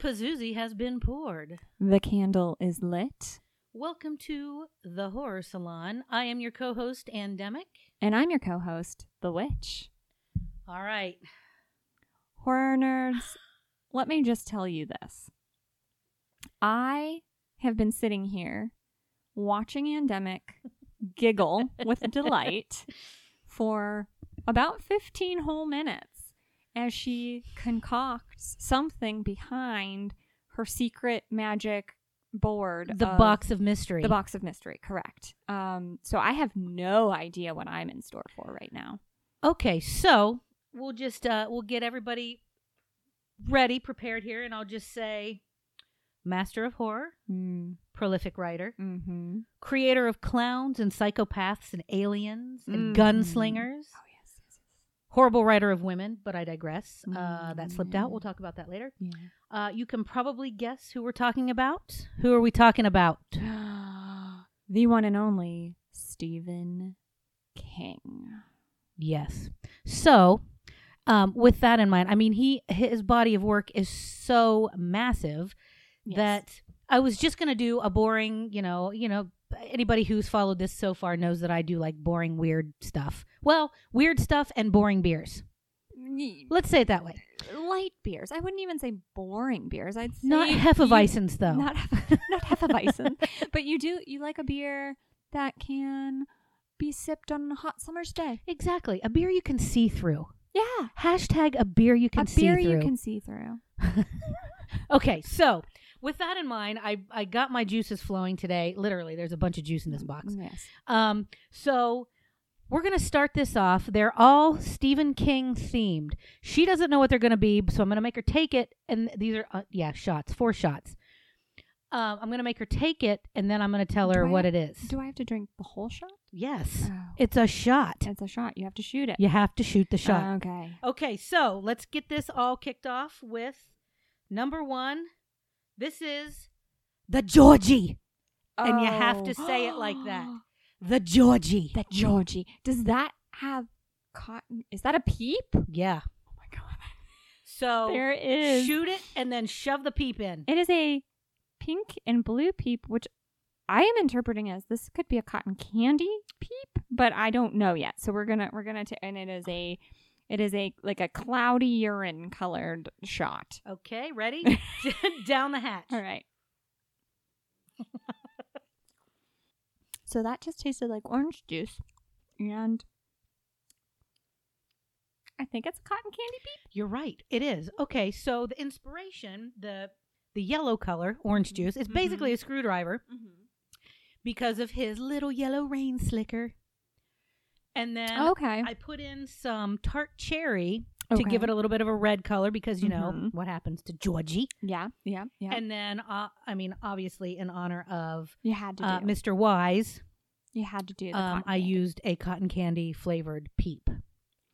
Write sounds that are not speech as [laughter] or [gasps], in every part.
The Pazuzi has been poured. The candle is lit. Welcome to the Horror Salon. I am your co host, Andemic. And I'm your co host, The Witch. All right. Horror nerds, [sighs] let me just tell you this. I have been sitting here watching Andemic giggle with [laughs] delight for about 15 whole minutes as she concocts something behind her secret magic board. The of- box of mystery. The box of mystery, correct. Um, so I have no idea what I'm in store for right now. Okay, so we'll just uh we'll get everybody ready, prepared here, and I'll just say Master of Horror, Mm. prolific writer, Mm-hmm. creator of clowns and psychopaths and aliens and Mhm. gunslingers. Oh Horrible writer of women, but I digress. Uh, that slipped out. Mm. We'll talk about that later. yes. Uh, you can probably guess who we're talking about. Who are we talking about? [gasps] The one and only Stephen King. Yes. So, um, with that in mind, I mean, he his body of work is so massive Yes. that I was just gonna do a boring, you know, you know, anybody who's followed this so far knows that I do like boring, weird stuff. Well, weird stuff and boring beers. Let's say it that way. light beers. I wouldn't even say boring beers. I'd say Not you- Hefeweizens, though. Not [laughs] not Hefeweizen, but you do you like a beer that can be sipped on a hot summer's day. exactly. A beer you can see through. Yeah, Hashtag a beer you can a see beer through. you can see through. [laughs] okay, so with that in mind, I I got my juices flowing today. Literally, there's a bunch of juice in this box. Yes. Um, so we're gonna start this off. They're all Stephen King themed. She doesn't know what they're gonna be, so I'm gonna make her take it. And these are uh, yeah shots, four shots. Um, I'm gonna make her take it, and then I'm gonna tell her Do what have- it is. Do I have to drink the whole shot? yes, Oh. it's a shot. It's a shot. You have to shoot it. You have to shoot the shot. Okay. Okay, so let's get this all kicked off with number one. This is the Georgie. And you have to say it like that. Oh. The Georgie. The Georgie. Does that have cotton? Is that a peep? Yeah. Oh my god. So there is. shoot it and then shove the peep in. It is a pink and blue peep, which I am interpreting as this could be a cotton candy peep, but I don't know yet. So we're gonna we're gonna ta- and it is a it is a like a cloudy urine colored shot. Okay, ready? [laughs] [laughs] Down the hatch. All right. [laughs] so that just tasted like orange juice, and I think it's a cotton candy peep. You're right. It is. Okay, so the inspiration, the the yellow color, orange juice, is basically mm-hmm. a screwdriver mm-hmm. because of his little yellow rain slicker. And then Okay. I put in some tart cherry to give it a little bit of a red color because you know Mhm. what happens to Georgie. yeah, yeah, yeah. And then, uh, I mean, obviously, in honor of you had to do. uh, Mr. Wise, you had to do. Um, I used a cotton candy flavored peep.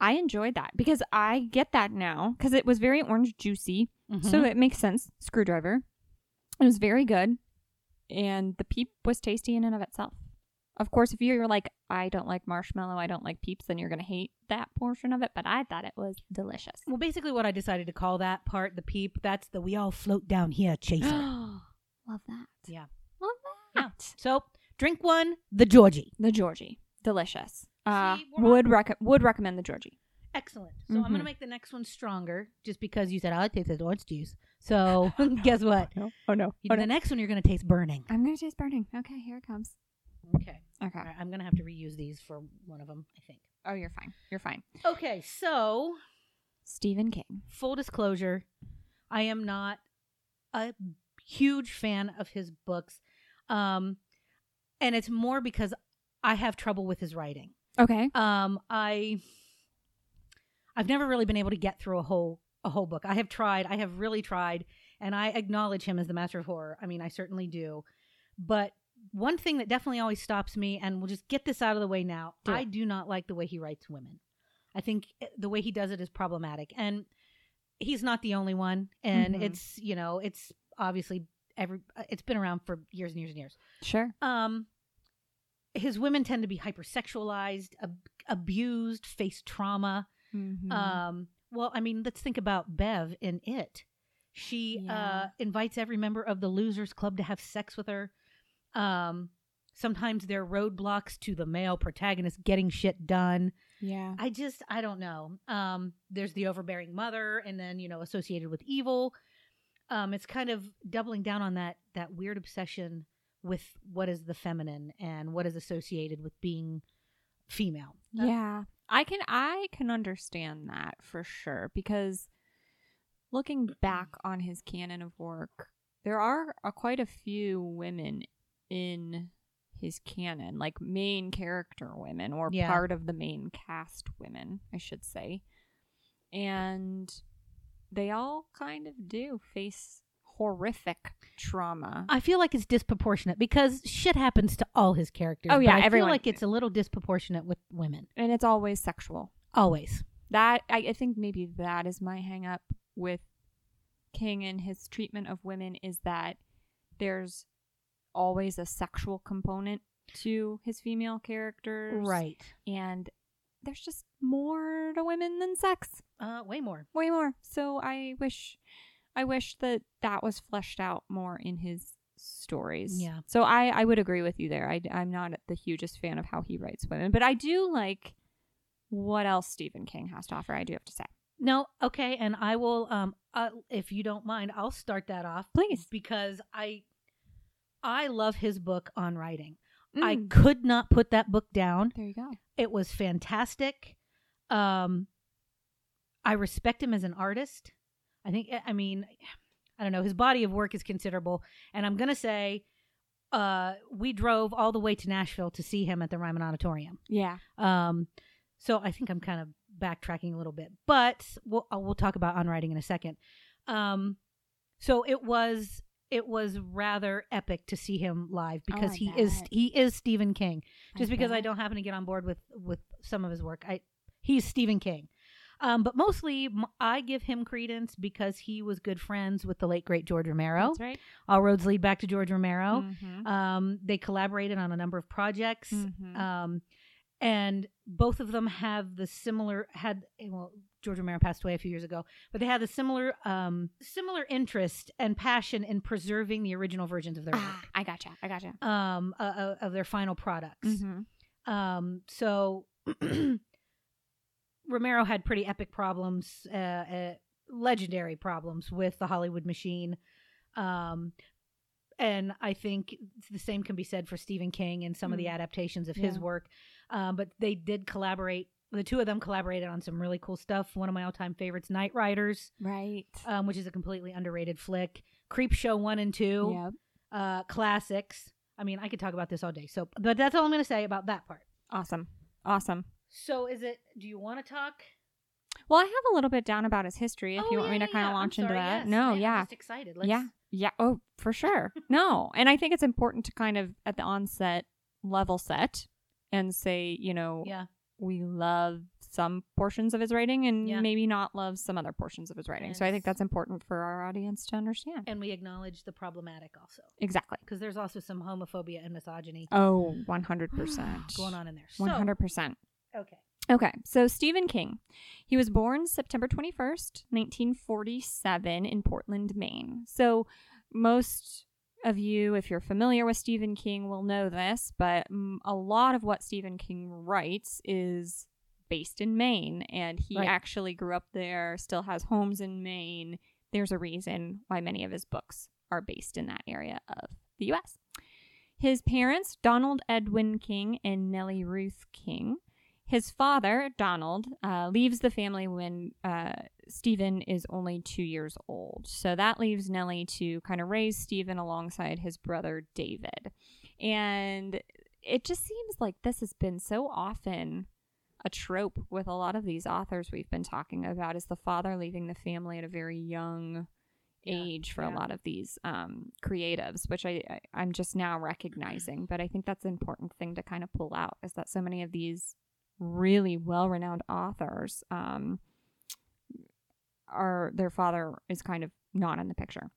I enjoyed that because I get that now because it was very orange juicy. So Mhm. it makes sense. Screwdriver. It was very good. And the peep was tasty in and of itself. Of course, if you're like, I don't like marshmallow, I don't like peeps, then you're going to hate that portion of it. But I thought it was delicious. well, basically, what I decided to call that part the peep. That's the we all float down here chaser. [gasps] Love that. Yeah. Love Yeah. that. so drink one, the Georgie. The Georgie. Delicious. Uh, See, would, rec- would recommend the Georgie. Excellent. So I'm Mhm. gonna make the next one stronger, just because you said I taste the orange juice. So [laughs] guess what? Oh, No. Oh, no. The next one you're gonna taste burning. I'm going to taste burning. Okay, here it comes. Okay. Okay. Right, I'm gonna have to reuse these for one of them, I think. Oh, you're fine. You're fine. Okay, so Stephen King. full disclosure, I am not a huge fan of his books. Um and it's more because I have trouble with his writing. Okay. Um I I've never really been able to get through a whole a whole book. I have tried. I have really tried and I acknowledge him as the master of horror. I mean, I certainly do. But one thing that definitely always stops me and we'll just get this out of the way now. Do it. I do not like the way he writes women. I think eh, the way he does it is problematic. And he's not the only one and Mhm. it's, you know, it's obviously every uh, it's been around for years and years and years. Sure. Um his women tend to be hypersexualized, ab- abused, face trauma. Mm-hmm. Um, well, I mean, let's think about Bev in It. She uh, invites every member of the Losers Club to have sex with her. Um, sometimes there are roadblocks to the male protagonist getting shit done. Yeah. I just, I don't know. Um, there's the overbearing mother, and then you know, associated with evil. Um, it's kind of doubling down on that that weird obsession with what is the feminine and what is associated with being female. Uh, Yeah. I can I can understand that for sure because looking back on his canon of work, there are uh, quite a few women in his canon, like main character women or Yeah. part of the main cast women, I should say. And they all kind of do face horrific trauma. I feel like it's disproportionate because shit happens to all his characters. Oh, yeah, I everyone- feel like it's a little disproportionate with women. and it's always sexual. Always. that I, I think maybe that is my hang up with King and his treatment of women is that there's always a sexual component to his female characters. Right. And there's just more to women than sex. Uh, way more. Way more. So I wish I wish that that was fleshed out more in his stories. Yeah. So I I would agree with you there. I I'm not the hugest fan of how he writes women, but I do like what else Stephen King has to offer. I do have to say. No, okay, and I will. Um, uh, if you don't mind, I'll start that off, Please. because I, I love his book on writing. I Mm. could not put that book down. There you go. It was fantastic. Um, I respect him as an artist. I think. I mean, I don't know. His body of work is considerable, and I'm gonna say, uh, we drove all the way to Nashville to see him at the Ryman Auditorium. Yeah. Um, so I think I'm kind of backtracking a little bit, but we'll we'll talk about on writing in a second. Um, so it was it was rather epic to see him live because Oh, I he is he is Stephen King. Just because I don't happen to get on board with with some of his work, I he's Stephen King. Um, but mostly m- I give him credence because he was good friends with the late great George Romero. That's right. All roads lead back to George Romero. Mhm. Um, they collaborated on a number of projects. Mhm. Um, and both of them have the similar had well George Romero passed away a few years ago, but they had the similar um similar interest and passion in preserving the original versions of their Ah, I gotcha. I gotcha. work, um uh, uh, of their final products. Mm-hmm. Um, so [clears throat] Romero had pretty epic problems, uh, uh, legendary problems with the Hollywood machine. Um, and I think the same can be said for Stephen King and some of the Mm. adaptations of his work. Um, but they did collaborate. The two of them collaborated on some really cool stuff. One of my all-time favorites, Knightriders, Right. um, which is a completely underrated flick. Creepshow one and two, Yep. uh, classics. I mean, I could talk about this all day. So, but that's all I'm going to say about that part. Awesome. Awesome. So is it? Do you want to talk? Well, I have a little bit down about his history if Oh, you want me yeah, to kind of I'm launch into that. yes. No, Man, yeah. I'm just excited. Let's, Yeah. Yeah. Oh, for [laughs] sure. no. And I think it's important to kind of at the onset level set and say, you know, Yeah. We love some portions of his writing and Yeah. maybe not love some other portions of his writing. so I think that's important for our audience to understand. And we acknowledge the problematic also, Exactly. because there's also some homophobia and misogyny Oh, [gasps] 100%. going on in there. 100%. Okay. Okay, so Stephen King. He was born September 21st, 1947, in Portland, Maine. So, most of you, if you're familiar with Stephen King, will know this, but mm, a lot of what Stephen King writes is based in Maine, and he Right. actually grew up there, still has homes in Maine. There's a reason why many of his books are based in that area of the U.S. His parents, Donald Edwin King and Nellie Ruth King, his father, Donald, uh, leaves the family when uh, Stephen is only two years old. So that leaves Nellie to kind of raise Stephen alongside his brother, David. And it just seems like this has been so often a trope with a lot of these authors we've been talking about is the father leaving the family at a very young Yeah, age for yeah. a lot of these um, creatives, which I, I I'm just now recognizing. [clears throat] But I think that's an important thing to kind of pull out is that so many of these really well-renowned authors um, are their father is kind of not in the picture.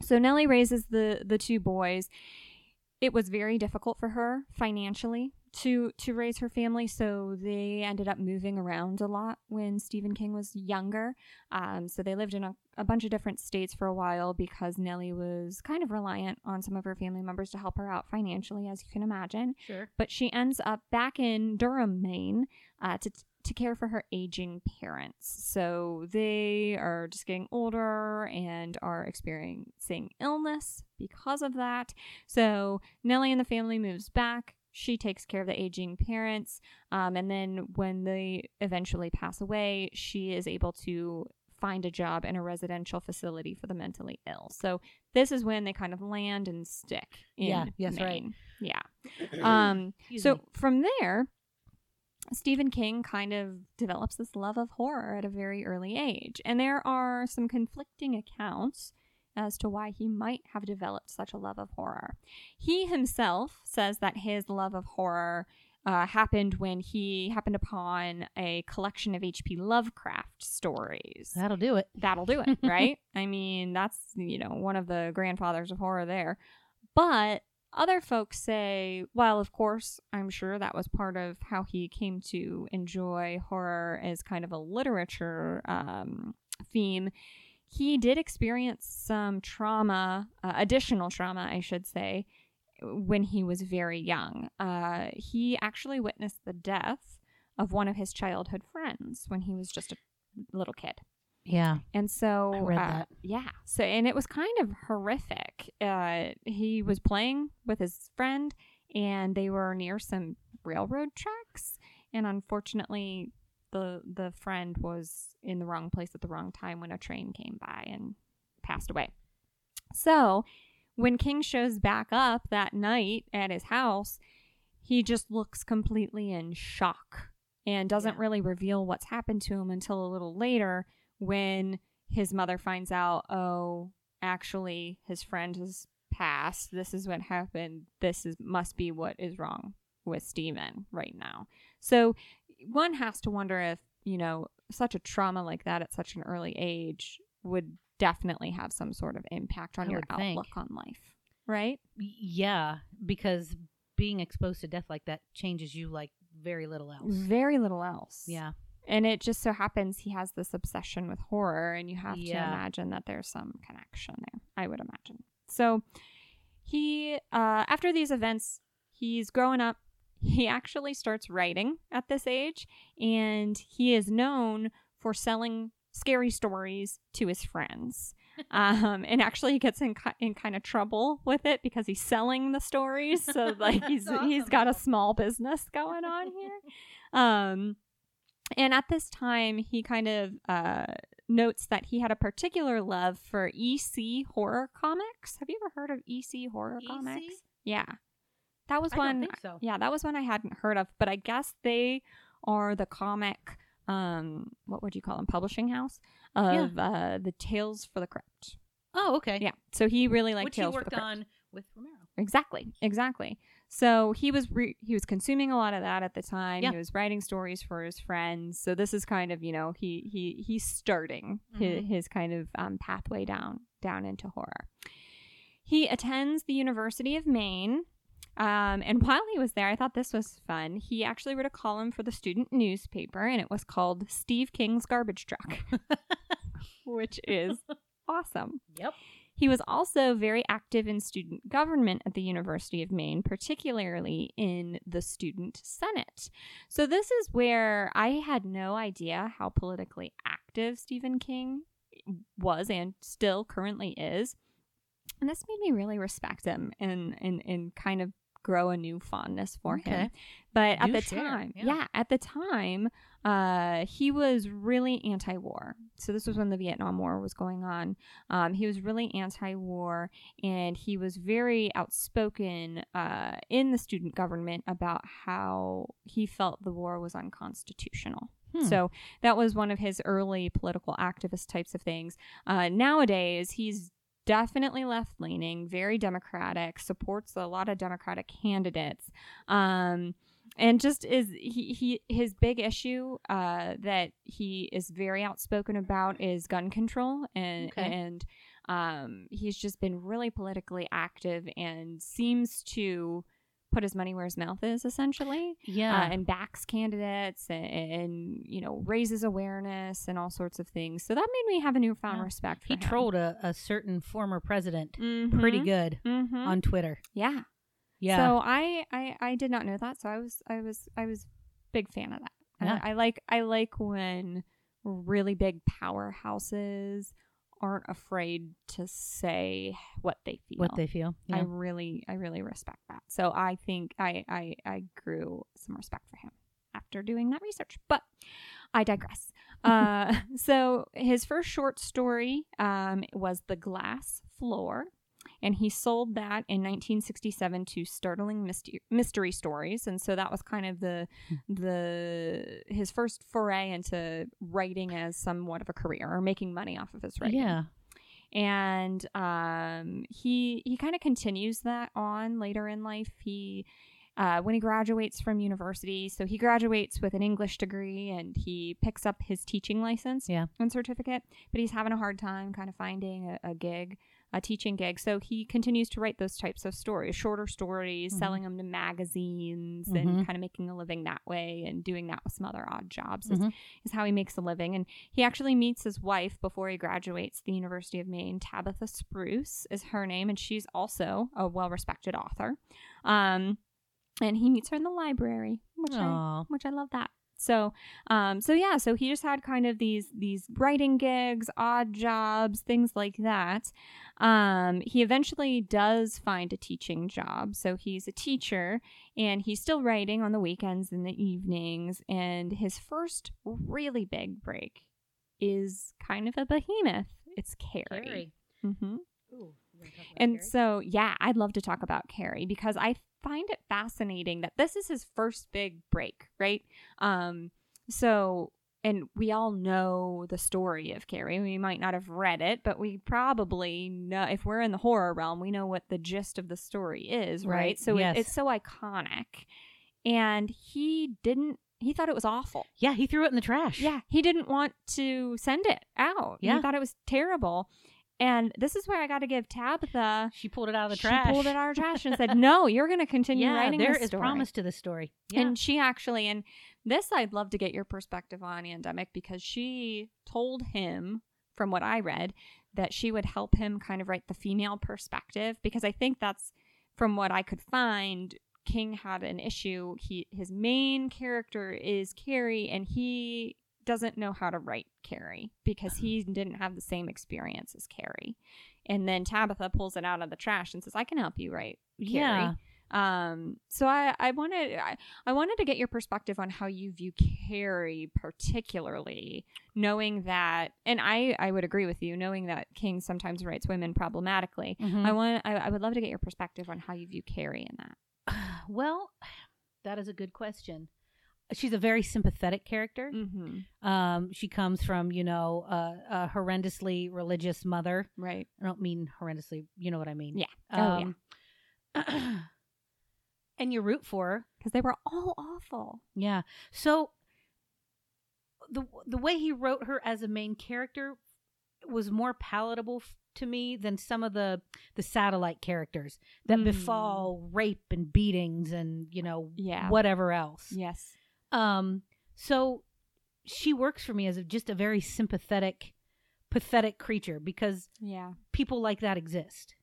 So Nellie raises the the two boys. It was very difficult for her financially to to raise her family. So they ended up moving around a lot when Stephen King was younger. Um, so they lived in a, a bunch of different states for a while because Nellie was kind of reliant on some of her family members to help her out financially, as you can imagine. Sure. But she ends up back in Durham, Maine, uh, to to care for her aging parents. So they are just getting older and are experiencing illness because of that. So Nellie and the family moves back. She takes care of the aging parents. Um, and then when they eventually pass away, she is able to find a job in a residential facility for the mentally ill. So this is when they kind of land and stick in Yeah, yes, right. Yeah. [clears throat] Um, so me. from there, Stephen King kind of develops this love of horror at a very early age. And there are some conflicting accounts as to why he might have developed such a love of horror. He himself says that his love of horror uh, happened when he happened upon a collection of H.P. Lovecraft stories. That'll do it. That'll do it, [laughs] right? I mean, that's, you know, one of the grandfathers of horror there. But other folks say, well, of course, I'm sure that was part of how he came to enjoy horror as kind of a literature um, theme. He did experience some trauma, uh, additional trauma, I should say, when he was very young. Uh, he actually witnessed the death of one of his childhood friends when he was just a little kid. Yeah. And so, uh, yeah. So, and it was kind of horrific. Uh, he was playing with his friend, and they were near some railroad tracks. And unfortunately, the the friend was in the wrong place at the wrong time when a train came by and passed away. So, when King shows back up that night at his house, he just looks completely in shock and doesn't Yeah. really reveal what's happened to him until a little later when his mother finds out, oh, actually, his friend has passed. This is what happened. This is must be what is wrong with Stephen right now. So one has to wonder if, you know, such a trauma like that at such an early age would definitely have some sort of impact on I your would think. outlook on life. Right? Yeah, because being exposed to death like that changes you like very little else. Very little else. Yeah. And it just so happens he has this obsession with horror, and you have to imagine that there's some connection there. I would imagine. So he, uh, after these events, he's growing up. He actually starts writing at this age, and he is known for selling scary stories to his friends. [laughs] um, and actually, he gets in in kind of trouble with it because he's selling the stories. So [laughs] like he's That's he's awesome. got a small business going on here. Um, and at this time, he kind of uh, notes that he had a particular love for EC horror comics. Have you ever heard of EC horror EC? comics? Yeah, that was one. so. Yeah, that was one I hadn't heard of, but I guess they are the comic. Um, what would you call them? Publishing house of uh, the Tales for the Crypt. Oh, okay. Yeah, so he really liked Which he Tales for worked the Crypt. on with Romero. Exactly, exactly. So he was re- he was consuming a lot of that at the time. Yeah. He was writing stories for his friends. So this is kind of you know he he he's starting his, Mhm. his kind of um, pathway down down into horror. He attends the University of Maine. Um, and while he was there, I thought this was fun. He actually wrote a column for the student newspaper, and it was called Steve King's Garbage Truck, [laughs] which is awesome. Yep. He was also very active in student government at the University of Maine, particularly in the student senate. So, this is where I had no idea how politically active Stephen King was and still currently is. And this made me really respect him and, and, and kind of grow a new fondness for him. Okay. But at the share, time, yeah. yeah, at the time, uh, he was really anti-war. So this was when the Vietnam War was going on. Um, he was really anti-war, and he was very outspoken uh, in the student government about how he felt the war was unconstitutional. Hmm. So that was one of his early political activist types of things. Uh, nowadays, he's definitely left leaning, very democratic, supports a lot of democratic candidates. Um, and just is he, he his big issue uh, that he is very outspoken about is gun control and Okay. and um, he's just been really politically active and seems to put his money where his mouth is, essentially, Yeah. uh, and backs candidates and, and you know raises awareness and all sorts of things. So that made me have a newfound Yeah. respect. For he him. trolled a, a certain former president Mhm. pretty good Mhm. on Twitter. Yeah. Yeah. So I, I I did not know that. So I was I was I was big fan of that. I- I, like I like when really big powerhouses aren't afraid to say what they feel. what they feel. I really I really respect that. So I think I I I grew some respect for him after doing that research. But I digress. [laughs] uh, so his first short story um, was The Glass Floor, and he sold that in 1967 to Startling Mystery, Mystery Stories, and so that was kind of the the his first foray into writing as somewhat of a career or making money off of his writing yeah. and um, he he kind of continues that on later in life. He uh, when he graduates from university, so he graduates with an English degree and he picks up his teaching license Yeah. and certificate, but he's having a hard time kind of finding a, a gig, a teaching gig. So he continues to write those types of stories, shorter stories, Mhm. selling them to magazines Mhm. and kind of making a living that way and doing that with some other odd jobs. is- Mhm. is how he makes a living. And he actually meets his wife before he graduates the University of Maine. Tabitha Spruce is her name, and she's also a well respected author. Um, and he meets her in the library, which I which I love that. So, um, so yeah, so he just had kind of these these writing gigs, odd jobs, things like that. Um, he eventually does find a teaching job, so he's a teacher, and he's still writing on the weekends and the evenings. And his first really big break is kind of a behemoth. It's Carrie. hmm and so, yeah, I'd love to talk about Carrie because I find it fascinating that this is his first big break, right? Um, so, and we all know the story of Carrie. We might not have read it, but we probably know if we're in the horror realm, we know what the gist of the story is, right? Right, So yes. it, it's so iconic. And he didn't. He thought it was awful. yeah, he threw it in the trash. Yeah, he didn't want to send it out. Yeah. He thought it was terrible. And this is where I got to give Tabitha. She pulled it out of the trash. she pulled it out of the trash and said, [laughs] "No, you're going to continue yeah, writing there is story." promise to this story. Yeah. And she actually, and this I'd love to get your perspective on, Andemic, because she told him, from what I read, that she would help him kind of write the female perspective because I think that's from what I could find. King had an issue. He his main character is Carrie, and he doesn't know how to write Carrie because he didn't have the same experience as Carrie. And then Tabitha pulls it out of the trash and says, "I can help you write Carrie." Yeah. Um, so I, I wanted I, I wanted to get your perspective on how you view Carrie particularly, knowing that and I, I would agree with you, knowing that King sometimes writes women problematically. Mhm. I want I, I would love to get your perspective on how you view Carrie in that. [sighs] well, [sighs] that is a good question. She's a very sympathetic character. Mm-hmm. Um, she comes from, you know, uh, a horrendously religious mother. Right. I don't mean horrendously, you know what I mean. Yeah. Oh, Um, [clears throat] and you root for her. Because they were all awful. Yeah. So the the way he wrote her as a main character was more palatable f- to me than some of the the satellite characters that Mm. befall rape and beatings and you know Yeah. whatever else. Yes. Um so she works for me as a, just a very sympathetic pathetic creature because Yeah. people like that exist.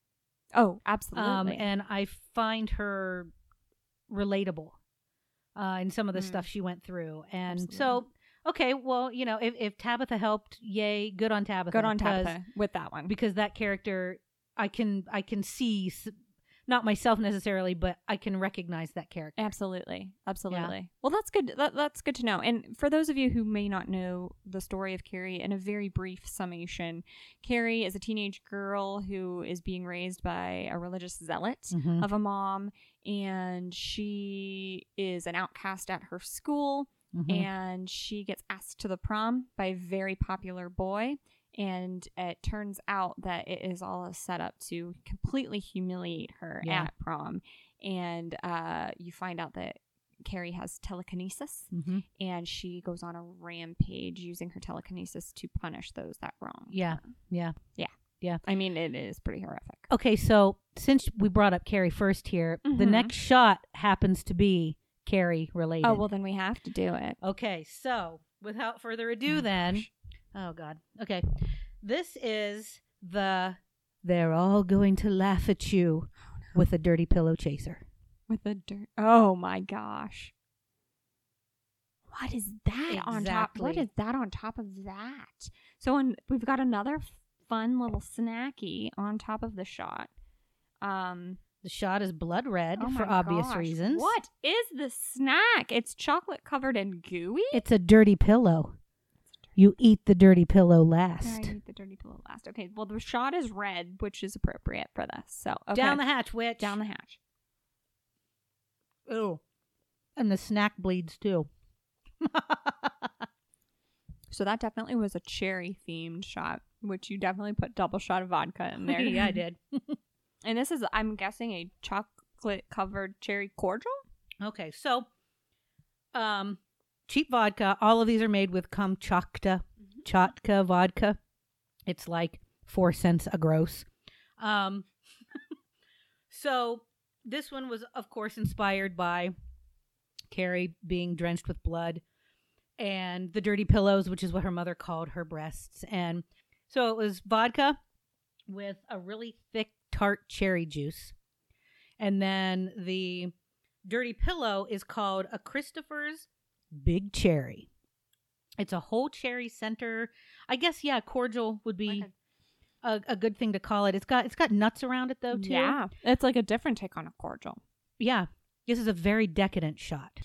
Oh, absolutely. Um and I find her relatable uh in some of the Mm. stuff she went through. And Absolutely. so okay, well, you know, if if Tabitha helped, yay, good on Tabitha. Good on Tabitha with that one. because that character I can I can see not myself necessarily, but I can recognize that character. Absolutely, absolutely. Well, that's good. That, that's good to know. And for those of you who may not know the story of Carrie, in a very brief summation, Carrie is a teenage girl who is being raised by a religious zealot Mhm. of a mom, and she is an outcast at her school, Mhm. and she gets asked to the prom by a very popular boy. And it turns out that it is all a setup to completely humiliate her Yeah. at prom. And uh, you find out that Carrie has telekinesis Mhm. and she goes on a rampage using her telekinesis to punish those that wrong. Yeah. her. Yeah. Yeah. Yeah. I mean, it is pretty horrific. Okay, so since we brought up Carrie first here, the Mhm. next shot happens to be Carrie related. Oh well, then we have to do it. Okay, so without further ado, Oh, then. gosh. Oh, God. Okay. This is the They're All Going to Laugh at You with a Dirty Pillow Chaser. with a dirt. Oh my gosh. What is that on top? What Exactly. is that on top of that? So on, we've got another fun little snacky on top of the shot. Um, The shot is blood red oh for obvious gosh. reasons. What is the snack? It's chocolate covered and gooey. It's a dirty pillow. You eat the dirty pillow last. I eat the dirty pillow last. Okay, well the shot is red, which is appropriate for this. So okay. Down the hatch, witch. down the hatch. Ooh. And the snack bleeds too. [laughs] So that definitely was a cherry themed shot, which you definitely put double shot of vodka in [laughs] there. yeah, I did. [laughs] And this is, I'm guessing, a chocolate covered cherry cordial. Okay, so um cheap vodka. All of these are made with Kamchatka Chatka vodka. It's like four cents a gross. Um [laughs] so this one was of course inspired by Carrie being drenched with blood and the dirty pillows, which is what her mother called her breasts. And so it was vodka with a really thick tart cherry juice. And then the dirty pillow is called a Christopher's Big Cherry. It's a whole cherry center. I guess yeah, cordial would be Like a, a good thing to call it. It's got it's got nuts around it though too. Yeah, it's like a different take on a cordial. Yeah. This is a very decadent shot.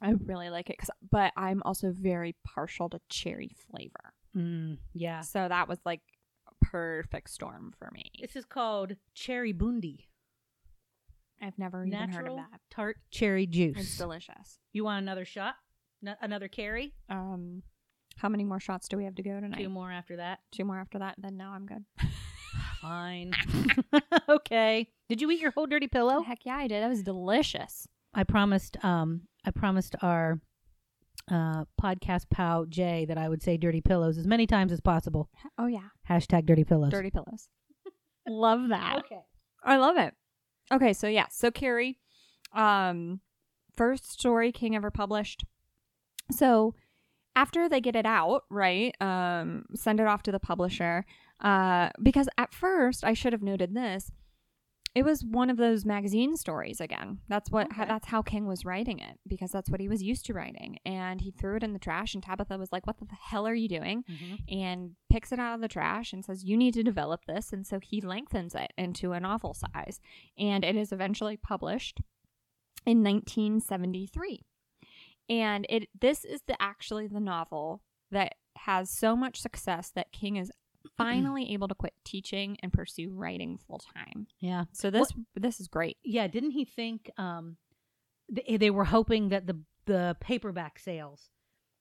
I really like it, 'cause- but I'm also very partial to cherry flavor. Mm, yeah. So that was like a perfect storm for me. This is called Cheribundi. I've never even heard of Natural that. tart cherry juice. It's juice. delicious. You want another shot? No- another Carrie? Um, how many more shots do we have to go tonight? Two more after that. Two more after that. Then no, I'm good. [laughs] Fine. [laughs] okay. Did you eat your whole dirty pillow? Heck yeah, I did. That was delicious. I promised um I promised our uh podcast pal Jay that I would say dirty pillows as many times as possible. Oh yeah, Hashtag dirty pillows. dirty pillows. [laughs] love that. Okay. I love it. Okay, so yeah, so Carrie, um, first story King ever published. So after they get it out, right, um, send it off to the publisher. Uh, because at first I should have noted this. It was one of those magazine stories again. That's what Okay. that's how King was writing it because that's what he was used to writing. And he threw it in the trash and Tabitha was like, "What the hell are you doing?" Mhm. and picks it out of the trash and says, You need to develop this. And so he lengthens it into a novel size. And it is eventually published in 1973. And it this is the actually the novel that has so much success that King is Mm-hmm. finally able to quit teaching and pursue writing full time. Yeah. So this this is great. Yeah, didn't he think um they, eh, they were hoping that the the paperback sales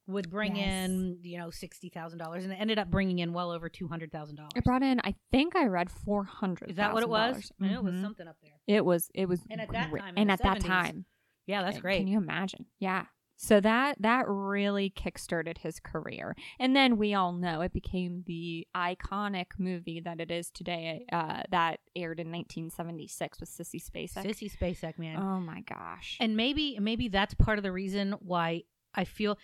would bring Yes. in, you know, $60,000 and it ended up bringing in well over $200,000. It brought in I think I read four hundred. Is that what it was? I know it was mm-hmm. something up there. It was it was And at that great. time, and at that time Yeah, that's great. Can you imagine? Yeah. So that that really kickstarted his career, and then we all know it became the iconic movie that it is today. Uh, that aired in 1976 with Sissy Spacek. Sissy Spacek, man. Oh my gosh! and maybe maybe that's part of the reason why I feel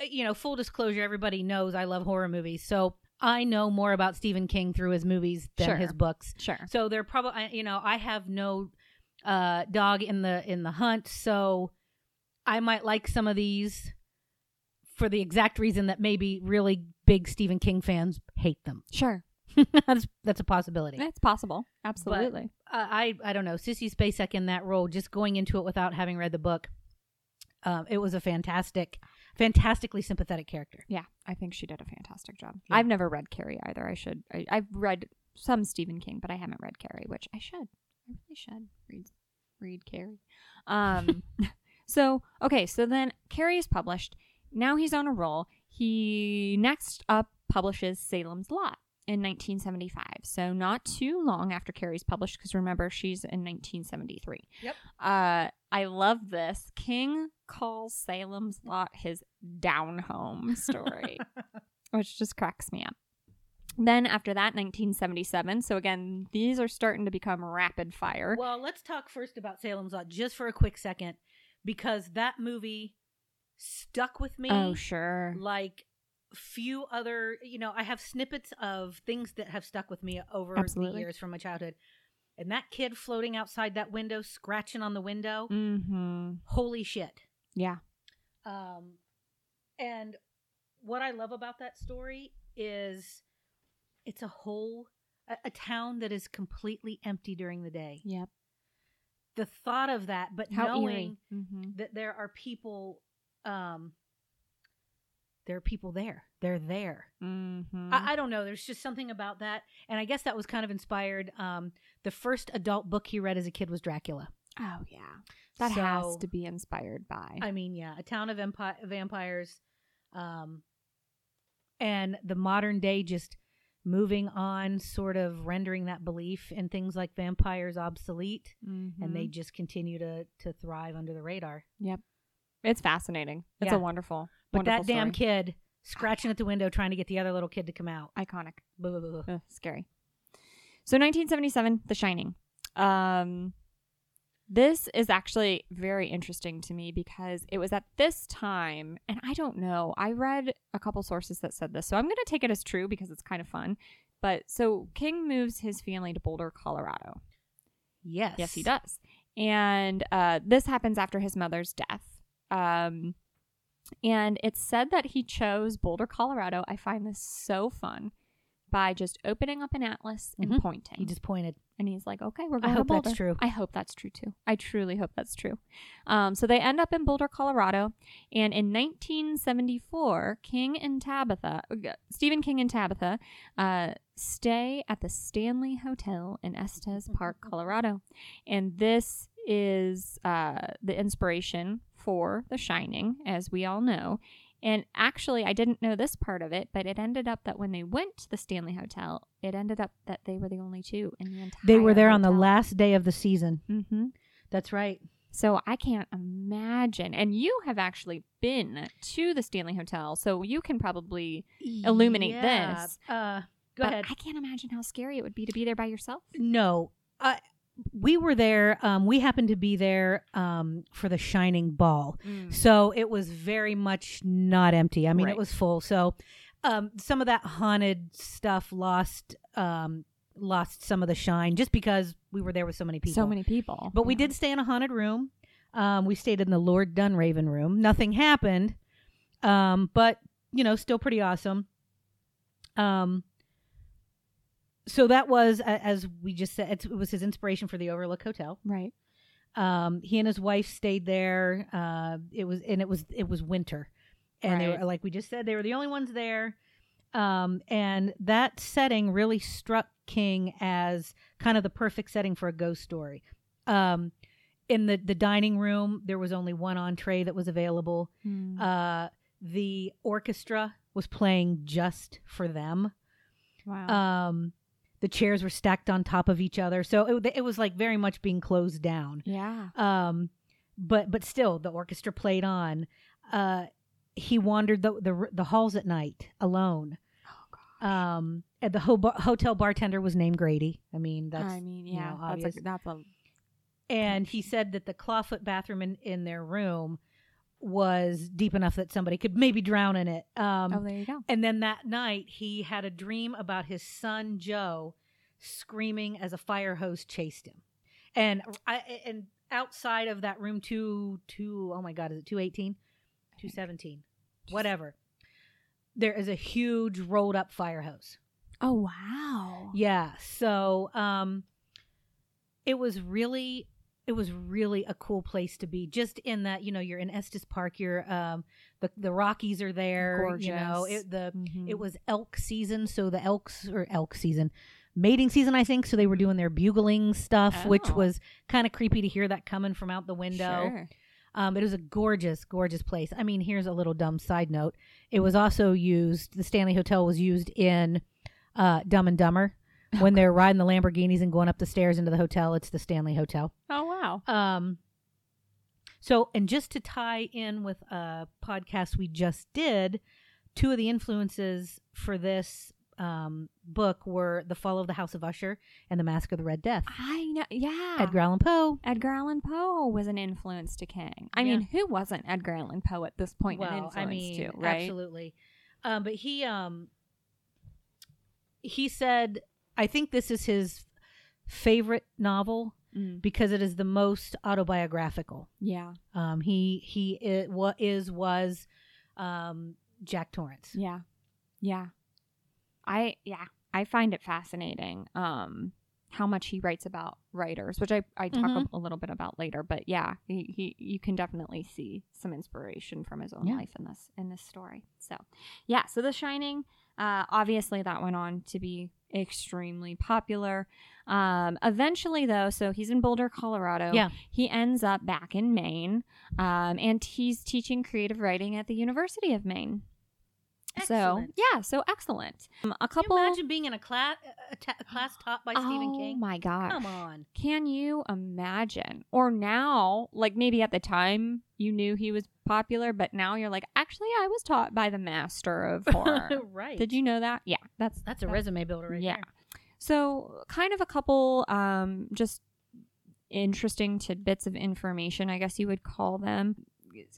uh, you know, full disclosure, everybody knows I love horror movies. So I know more about Stephen King through his movies than Sure. his books. sure. So they're probably you know, I have no uh dog in the in the hunt, so I might like some of these for the exact reason that maybe really big Stephen King fans hate them. [laughs] Sure. that's that's a possibility. It's possible. Absolutely. uh, I I don't know Sissy Spacek in that role. Just going into it without having read the book, um, it was a fantastic, fantastically sympathetic character. yeah, I think she did a fantastic job. Yeah. I've never read Carrie either. I should. I, I've read some Stephen King, but I haven't read Carrie, which I should. I really should read read Carrie. Um, [laughs] so okay, so then Carrie is published. Now he's on a roll. He next up publishes Salem's Lot in 1975. So not too long after Carrie's published, because remember she's in 1973. Yep. Uh, I love this. King calls Salem's Lot his down home story, [laughs] which just cracks me up. Then after that, 1977. So again, these are starting to become rapid fire. Well, let's talk first about Salem's Lot just for a quick second because that movie stuck with me. oh, sure. like few other you know i have snippets of things that have stuck with me over Absolutely. the years from my childhood and that kid floating outside that window scratching on the window Mm-hmm. holy shit Yeah. um and what i love about that story is it's a whole a, a town that is completely empty during the day Yep. The thought of that but How knowing. Mm-hmm. that there are people um there are people there they're there Mm-hmm. I, I don't know there's just something about that and i guess that was kind of inspired um the first adult book he read as a kid was dracula oh, yeah. That has to be inspired by. i mean yeah a town of empi- vampires um and the modern day just moving on sort of rendering that belief in things like vampires obsolete and they Mhm. just continue to to thrive under the radar Yep, It's fascinating. It's Yeah. a wonderful, but wonderful that damn kid scratching at the window trying to get the other little kid to come out iconic. Blah, blah, blah. Ugh, scary. So 1977, The Shining. Um, this is actually very interesting to me because it was at this time, and I don't know. I read a couple sources that said this, so I'm going to take it as true because it's kind of fun. But so King moves his family to Boulder, Colorado. Yes. Yes, he does. And uh, this happens after his mother's death. Um, and it's said that he chose Boulder, Colorado. I find this so fun by just opening up an atlas and Mhm. pointing. He just pointed. and he's like, okay, we're going I hope to Boulder. that's true. I hope that's true too. I truly hope that's true. Um, so they end up in Boulder, Colorado. And in 1974, King and Tabitha, uh, Stephen King and Tabitha, uh, stay at the Stanley Hotel in Estes Park, Colorado. And this is uh, the inspiration for The Shining, as we all know. And actually, I didn't know this part of it, but it ended up that when they went to the Stanley Hotel, it ended up that they were the only two in the entire. They were there on the last day of the season. Mm-hmm. That's right. So I can't imagine. And you have actually been to the Stanley Hotel, so you can probably illuminate Yeah. this. Uh, go but ahead. I can't imagine how scary it would be to be there by yourself. No, uh, we were there. Um, we happened to be there um, for the Shining Ball, so it was very much not empty. I mean, Right. it was full. So um, some of that haunted stuff lost um, lost some of the shine just because we were there with so many people. So many people. But we did stay in a haunted room. Um, we stayed in the Lord Dunraven room. Nothing happened, um, but you know, still pretty awesome. Um, so that was, as we just said, it was his inspiration for the Overlook Hotel. Right. Um, he and his wife stayed there. Uh, it was, and it was, it was winter, and they were like we just said, they were the only ones there. Um, and that setting really struck King as kind of the perfect setting for a ghost story. Um, in the the dining room, there was only one entree that was available. Mm. Uh, the orchestra was playing just for them. wow. The chairs were stacked on top of each other, so it, it was like very much being closed down. Yeah. um but but still the orchestra played on. Uh he wandered the the, the halls at night alone. Oh um and the ho- hotel bartender was named grady. I mean that's I mean, you yeah, know, that's a that's a and he said that the clawfoot bathroom in, in their room was deep enough that somebody could maybe drown in it. Um oh there you go. and then that night he had a dream about his son joe screaming as a fire hose chased him. And i and outside of that room two two oh my god is it 218 217 whatever. There is a huge rolled up fire hose. Oh wow. yeah so um it was really it was really a cool place to be just in that you know you're in estes park you're um the the rockies are there you know it, the Mhm. it was elk season, so the elks or elk season, mating season, I think. So they were doing their bugling stuff, which Oh. was kind of creepy to hear that coming from out the window. Sure. Um, it was a gorgeous, gorgeous place. I mean, here's a little dumb side note: it was also used. The Stanley Hotel was used in uh, Dumb and Dumber when they're riding the Lamborghinis and going up the stairs into the hotel. It's the Stanley Hotel. Oh wow. Um, so, and just to tie in with a podcast we just did, two of the influences for this um, book were The Fall of the House of Usher and The Mask of the Red Death. I know. Yeah. Edgar Allan Poe. Edgar Allan Poe was an influence to King. I Yeah. mean, who wasn't Edgar Allan Poe at this point an well, influence I mean, to, right? absolutely. Um, but he um, he said, I think this is his favorite novel Mm. because it is the most autobiographical. Yeah. Um, he he it, what is was um, Jack Torrance. Yeah. Yeah. I yeah, I find it fascinating um how much he writes about writers, which I I talk Mhm. a, a little bit about later, but yeah, he, he you can definitely see some inspiration from his own Yeah. life in this in this story. So, yeah, so The Shining uh obviously that went on to be extremely popular. Um eventually though, so he's in Boulder, Colorado. Yeah. He ends up back in Maine. Um and he's teaching creative writing at the University of Maine. Excellent. So yeah, so excellent. Um, a Can you couple. imagine being in a class a, ta- a class taught by Stephen oh King? Oh my gosh! Come on. Can you imagine? Or now, like maybe at the time you knew he was popular, but now you're like, actually, I was taught by the master of [laughs] horror. right. Did you know that? Yeah, that's That's a that- resume builder right yeah. there. So, kind of a couple um, just interesting tidbits of information, I guess you would call them.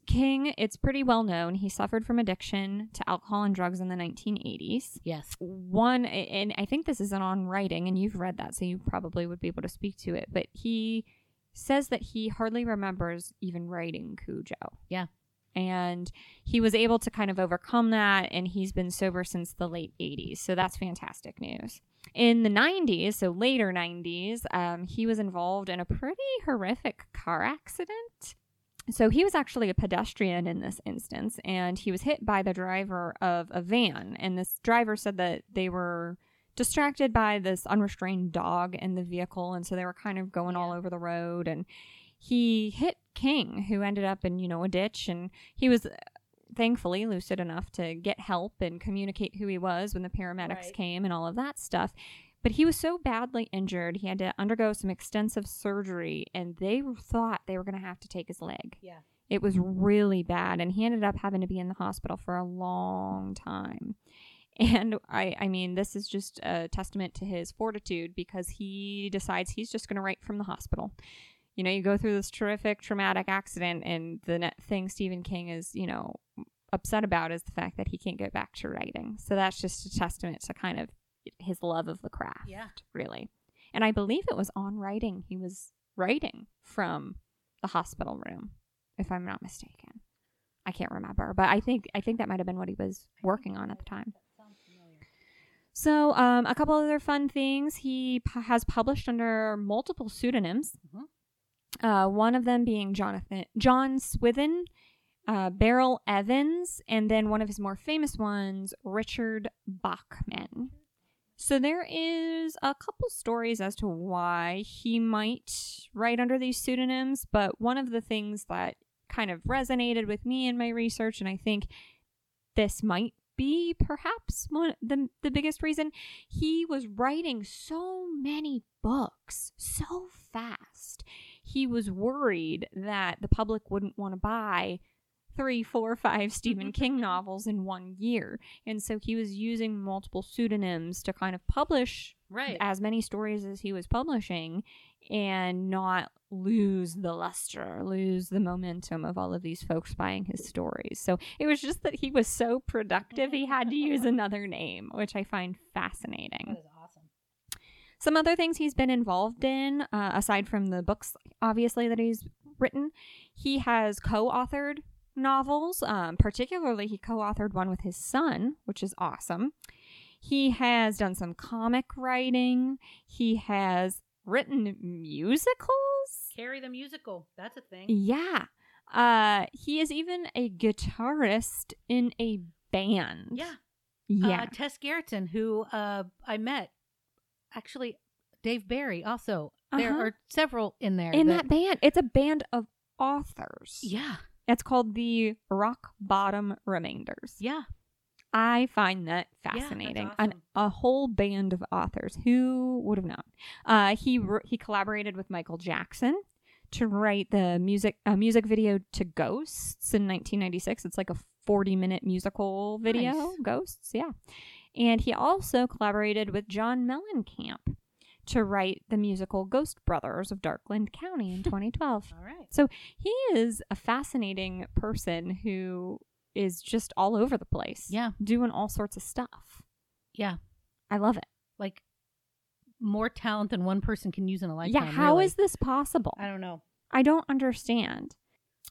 King, it's pretty well known. He suffered from addiction to alcohol and drugs in the 1980s. Yes. One, and I think this isn't on writing, and you've read that, so you probably would be able to speak to it, but he says that he hardly remembers even writing Cujo. Yeah. And he was able to kind of overcome that, and he's been sober since the late 80s. So that's fantastic news. In the 90s, so later 90s, um, he was involved in a pretty horrific car accident. So he was actually a pedestrian in this instance, and he was hit by the driver of a van. And this driver said that they were distracted by this unrestrained dog in the vehicle, and so they were kind of going all over the road. And he hit King, who ended up in you know a ditch, and he was uh, thankfully lucid enough to get help and communicate who he was when the paramedics Right. came and all of that stuff. But he was so badly injured, he had to undergo some extensive surgery, and they thought they were going to have to take his leg. Yeah. It was really bad, and he ended up having to be in the hospital for a long time. And I, I mean, this is just a testament to his fortitude because he decides he's just going to write from the hospital. You know, you go through this terrific traumatic accident, and the thing Stephen King is, you know, upset about is the fact that he can't get back to writing. So that's just a testament to kind of his love of the craft, Yeah. really. And I believe it was on writing. He was writing from the hospital room, if I'm not mistaken. I can't remember, but I think I think that might have been what he was working on at the time. So, um, a couple other fun things. He p- has published under multiple pseudonyms. Mhm. Uh, one of them being Jonathan John Swithen, uh, Beryl Evans, and then one of his more famous ones, Richard Bachman. So there is a couple stories as to why he might write under these pseudonyms, but one of the things that kind of resonated with me in my research, and I think this might be perhaps one the the biggest reason he was writing so many books so fast. He was worried that the public wouldn't want to buy three, four, five Stephen King [laughs] novels in one year. And so he was using multiple pseudonyms to kind of publish Right. as many stories as he was publishing and not lose the luster, lose the momentum of all of these folks buying his stories. So it was just that he was so productive, he had to use [laughs] another name, which I find fascinating. That is awesome. Some other things he's been involved in, uh, aside from the books, obviously, that he's written, he has co authored novels. Um, particularly, he co authored one with his son, which is awesome. He has done some comic writing. He has written musicals. Carrie the musical. That's a thing. Yeah. Uh, he is even a guitarist in a band. Yeah. Yeah. Uh, Tess Gerritsen, who uh, I met, actually, Dave Barry also. There Uh-huh. are several in there. in that band. It's a band of authors. Yeah. It's called the Rock Bottom Remainders. Yeah. I find that fascinating. awesome. An, a whole band of authors. Who would have known? Uh, he he collaborated with Michael Jackson to write the music uh, music video to Ghosts in 1996. It's like a 40 minute musical video. Nice. Ghosts, yeah. And he also collaborated with John Mellencamp to write the musical Ghost Brothers of Darkland County in [laughs] 2012. All right. So he is a fascinating person who is just all over the place. Yeah. Doing all sorts of stuff. Yeah. I love it. Like more talent than one person can use in a lifetime. yeah. How is really. this possible? I don't know. I don't understand.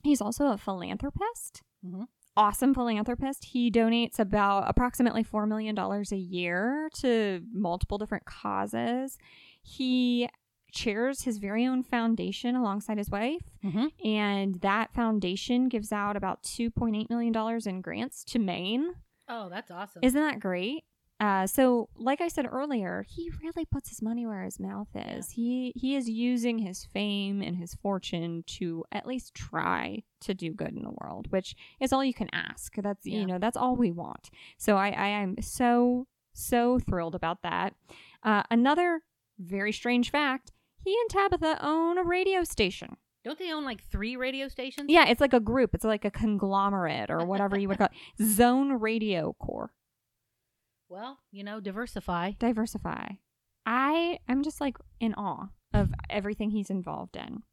He's also a philanthropist. Mhm. Awesome philanthropist. He donates about approximately $4 million a year to multiple different causes. He chairs his very own foundation alongside his wife, Mhm. and that foundation gives out about $2.8 million in grants to Maine. Oh, that's awesome. Isn't that great? Uh, so, like I said earlier, he really puts his money where his mouth is. He he is using his fame and his fortune to at least try to do good in the world, which is all you can ask. That's Yeah. you know that's all we want. So I I am so so thrilled about that. Uh, another very strange fact: he and Tabitha own a radio station. don't they own like three radio stations? Yeah, it's like a group. It's like a conglomerate or whatever you would [laughs] call it. Zone Radio Corps. Well, you know, diversify. diversify. I I'm just like in awe of everything he's involved in.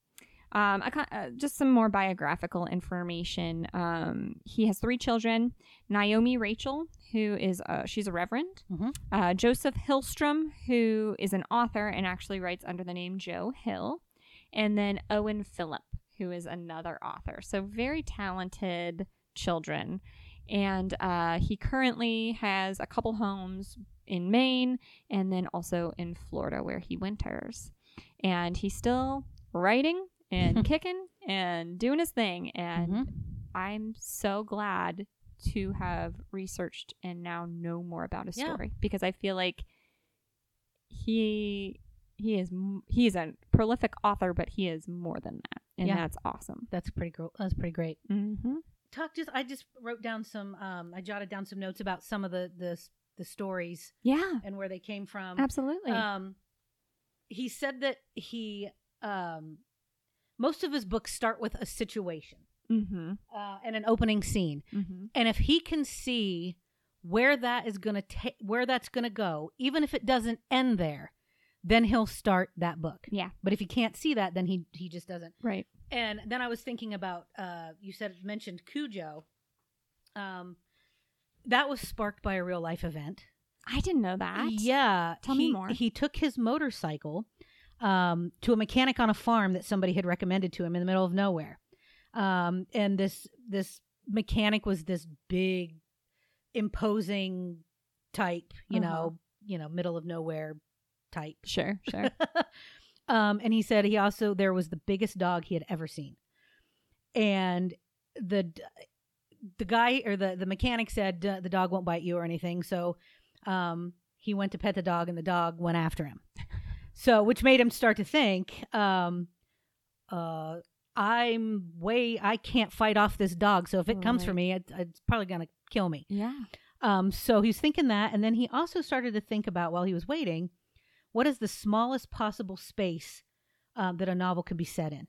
Um, I ca- uh, just some more biographical information. Um, he has three children: Naomi Rachel, who is uh, she's a reverend; Mhm. uh, Joseph Hillstrom, who is an author and actually writes under the name Joe Hill, and then Owen Phillip, who is another author. So very talented children. And uh, he currently has a couple homes in Maine and then also in Florida where he winters. And he's still writing and [laughs] kicking and doing his thing. And Mhm. I'm so glad to have researched and now know more about his Yeah. story because I feel like he he is m- he is a prolific author, but he is more than that, and Yeah. that's awesome. That's pretty cool. That's pretty great. Mm-hmm. Talk just. I just wrote down some. Um, I jotted down some notes about some of the the the stories Yeah, and where they came from. absolutely. Um, he said that he um, most of his books start with a situation mm-hmm. uh, and an opening scene, Mm-hmm. and if he can see where that is going to take, where that's going to go, even if it doesn't end there, then he'll start that book. Yeah. But if he can't see that, then he he just doesn't. Right. And then I was thinking about uh, you said it mentioned Cujo. Um, that was sparked by a real life event. I didn't know that. Yeah. Tell me more. He took his motorcycle um, to a mechanic on a farm that somebody had recommended to him in the middle of nowhere. Um, and this this mechanic was this big, imposing type, you Uh-huh. know, you know, middle of nowhere type. Sure. Sure. [laughs] um, and he said he also there was the biggest dog he had ever seen, and the the guy or the the mechanic said uh, the dog won't bite you or anything. So um, he went to pet the dog, and the dog went after him. So, which made him start to think, um, uh, I'm way I can't fight off this dog. So if it comes for me, it, it's probably gonna kill me. yeah. Um, so he's thinking that, and then he also started to think about while he was waiting, what is the smallest possible space um, that a novel could be set in?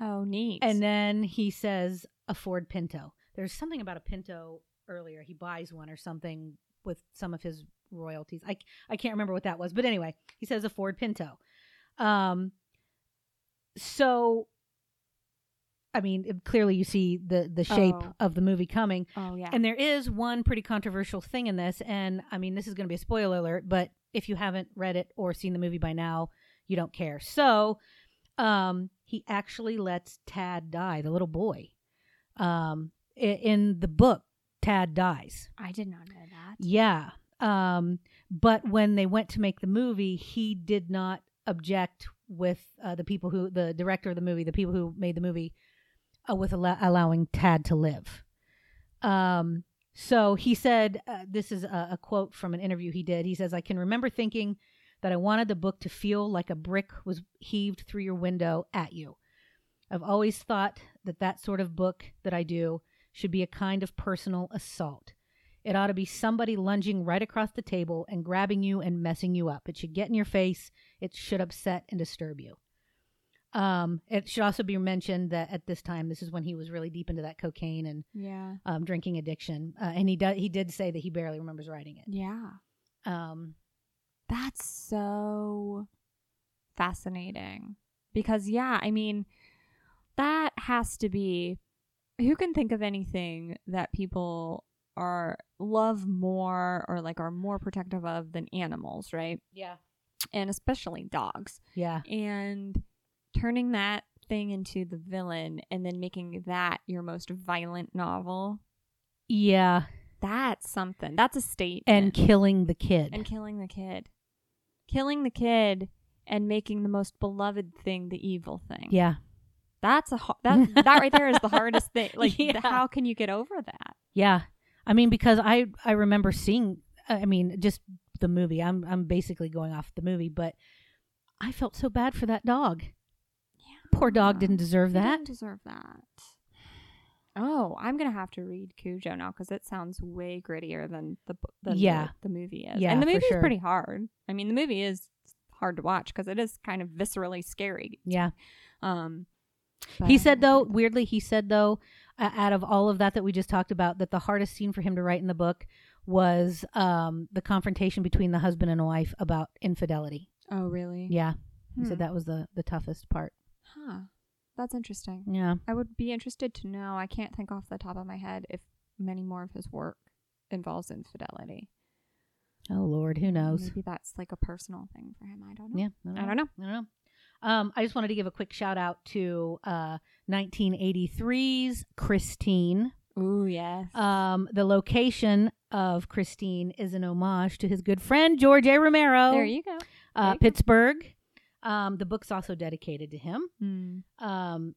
Oh, neat. And then he says a Ford Pinto. There's something about a Pinto earlier. He buys one or something with some of his royalties. I I can't remember what that was, but anyway, he says a Ford Pinto. Um, so. I mean, clearly you see the the shape Oh. of the movie coming. oh yeah. And there is one pretty controversial thing in this, and I mean, this is going to be a spoiler alert, but if you haven't read it or seen the movie by now, you don't care. So, um, he actually lets Tad die, the little boy. Um, in the book, Tad dies. I did not know that. Yeah. Um, but when they went to make the movie, he did not object with uh, the people who, the director of the movie, the people who made the movie, uh, with allo- allowing Tad to live. Um, so he said, uh, this is a, a quote from an interview he did. He says, I can remember thinking that I wanted the book to feel like a brick was heaved through your window at you. I've always thought that that sort of book that I do should be a kind of personal assault. It ought to be somebody lunging right across the table and grabbing you and messing you up. It should get in your face. It should upset and disturb you. Um, it should also be mentioned that at this time, this is when he was really deep into that cocaine and Yeah. um, drinking addiction, uh, and he does he did say that he barely remembers writing it. Yeah. Um, That's so fascinating. Because, yeah, I mean, that has to be. Who can think of anything that people are love more or like are more protective of than animals, right? yeah, And especially dogs. yeah, And turning that thing into the villain and then making that your most violent novel, yeah, that's something. That's a statement. and killing the kid. and killing the kid. Killing the kid and making the most beloved thing the evil thing. yeah, That's a that that right there is the hardest thing. [laughs] Like Yeah. how can you get over that? yeah. I mean, because I I remember seeing. I mean, just the movie. I'm I'm basically going off the movie, but I felt so bad for that dog. Poor dog didn't deserve that. didn't deserve that. Oh, I'm gonna have to read Cujo now because it sounds way grittier than the than Yeah. the, the movie is. Yeah, and the movie sure. is pretty hard. I mean, the movie is hard to watch because it is kind of viscerally scary. Yeah. Um, He said though, weirdly, he said though, uh, out of all of that that we just talked about, that the hardest scene for him to write in the book was um, the confrontation between the husband and wife about infidelity. "Oh, really? Yeah, he Hmm. said that was the the toughest part. Huh. That's interesting. Yeah, I would be interested to know. I can't think off the top of my head if many more of his work involves infidelity. oh Lord, who knows? Maybe that's like a personal thing for him. I don't know. Yeah, I don't know. I don't know. Um, I just wanted to give a quick shout out to uh, 1983's Christine. Ooh, yes. Um, the location of Christine is an homage to his good friend George A. Romero. there you go. uh, you go. Um, the book's also dedicated to him. Hmm. Um,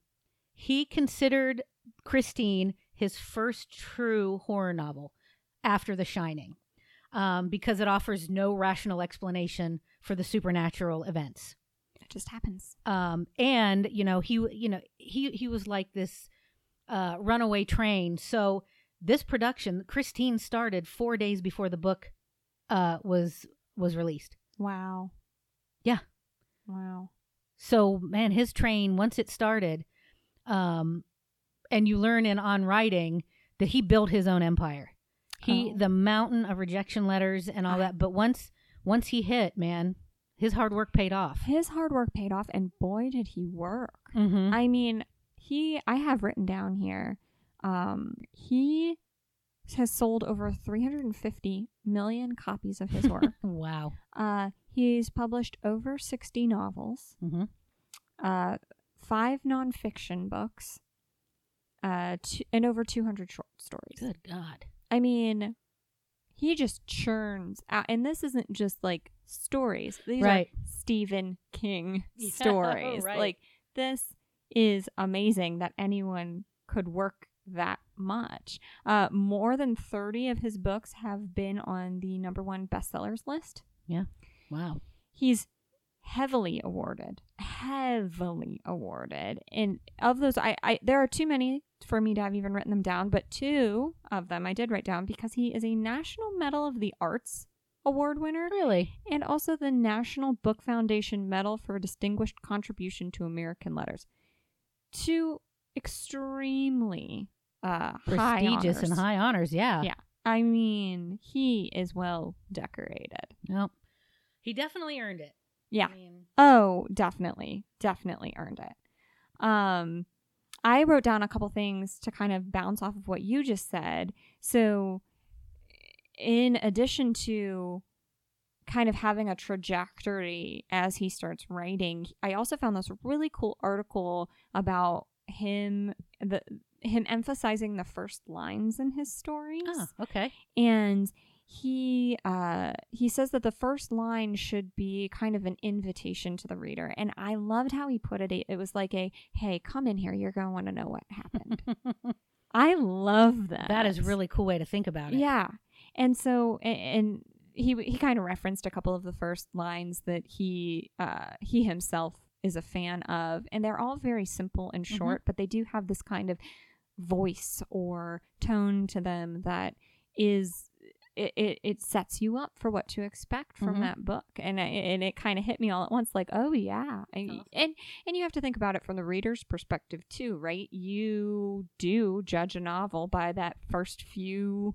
he considered Christine his first true horror novel after The Shining um, because it offers no rational explanation for the supernatural events. It just happens. Um, and you know he you know he he was like this uh, runaway train. So this production, Christine, started four days before the book uh, was was released. Wow. Yeah. Wow. So man, his train once it started, um, and you learn in on writing that he built his own empire. He Oh. the mountain of rejection letters and all I- that. But once once he hit, man, his hard work paid off. His hard work paid off, and boy, did he work. Mm-hmm. I mean, he, I have written down here, um, he has sold over 350 million copies of his work. [laughs] wow. uh, he's published over 60 novels, Mm-hmm. uh, five nonfiction books, uh, two, and over 200 short stories. Good God. I mean, he just churns out, and this isn't just like stories. These Right. are Stephen King [laughs] Yeah, stories. right. Like this is amazing that anyone could work that much. Uh, more than 30 of his books have been on the number one bestsellers list. Yeah. Wow. He's heavily awarded, heavily awarded. And of those, I, I there are too many for me to have even written them down, but two of them I did write down because he is a National Medal of the Arts Award winner Really? and also the National Book Foundation Medal for Distinguished Contribution to American Letters. Two extremely uh, high Prestigious and high honors. Yeah. Yeah. I mean, he is well decorated. Well, he definitely earned it. Yeah. I mean, Oh, definitely. Definitely earned it. Um I wrote down a couple things to kind of bounce off of what you just said. So in addition to kind of having a trajectory as he starts writing, I also found this really cool article about him the him emphasizing the first lines in his stories. Oh, okay. and he uh he says that the first line should be kind of an invitation to the reader. And i loved how he put it. It was like a hey come in here. You're going to want to know what happened. [laughs] I love that. That is a really cool way to think about it. yeah. And so and he he kind of referenced a couple of the first lines that he uh he himself is a fan of. And they're all very simple and Mhm. short but they do have this kind of voice or tone to them that is it, it, it sets you up for what to expect from Mhm. that book and I, and it kind of hit me all at once like oh yeah and, Awesome. and and you have to think about it from the reader's perspective too right you do judge a novel by that first few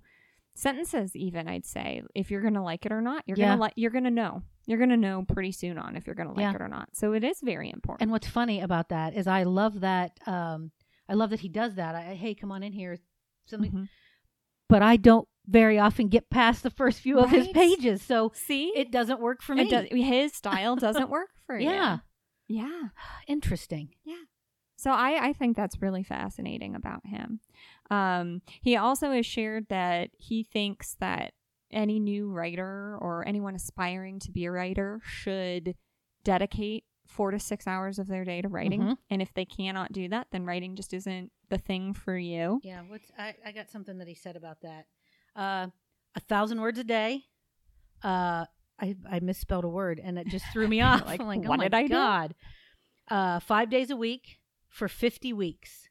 sentences even i'd say if you're gonna like it or not you're Yeah. gonna like you're gonna know you're gonna know pretty soon on if you're gonna like Yeah. it or not so it is very important And what's funny about that is I love that um I love that he does that. I, hey, come on in here. Something Mhm. but I don't very often get past the first few of his pages. So see it doesn't work for me. It does, his style doesn't work for [sighs] you Yeah. yeah [sighs] Interesting. Yeah. So I, I think that's really fascinating about him. Um, he also has shared that he thinks that any new writer or anyone aspiring to be a writer should dedicate four to six hours of their day to writing. Mhm. And if they cannot do that, then writing just isn't the thing for you. Yeah, what's I, I got something that he said about that. Uh a thousand words a day. Uh I, I misspelled a word and it just threw me [laughs] off. Like, I'm [laughs] like, what oh my did I do? God. Uh five days a week for fifty weeks.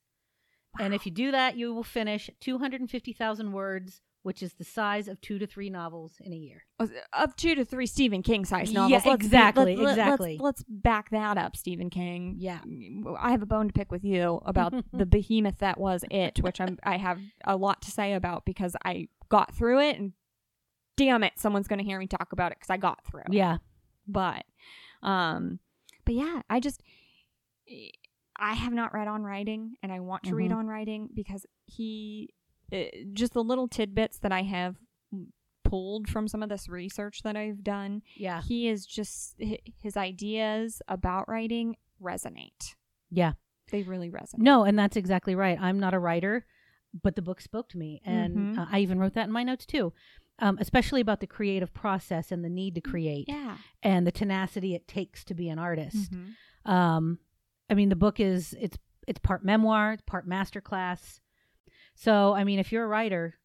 And if you do that, you will finish two hundred and fifty thousand words, which is the size of two to three novels in a year. Up two to three Stephen King size novels. Yeah, Let's exactly, let- let- exactly. Let's, let's back that up, Stephen King. Yeah. I have a bone to pick with you about [laughs] the behemoth that was it, which I'm I have a lot to say about because I got through it and damn it, someone's going to hear me talk about it because I got through. Yeah. But, um, but yeah, I just I have not read on writing, and I want to read Mhm. on writing because he uh, just the little tidbits that I have pulled from some of this research that I've done Yeah. he is just his ideas about writing resonate. Yeah. They really resonate. No, and that's exactly right. I'm not a writer, but the book spoke to me, and Mhm. uh, I even wrote that in my notes too, um, especially about the creative process and the need to create Yeah. and the tenacity it takes to be an artist. Mhm. Um, I mean, the book is it's it's part memoir, it's part masterclass. So, I mean, if you're a writer,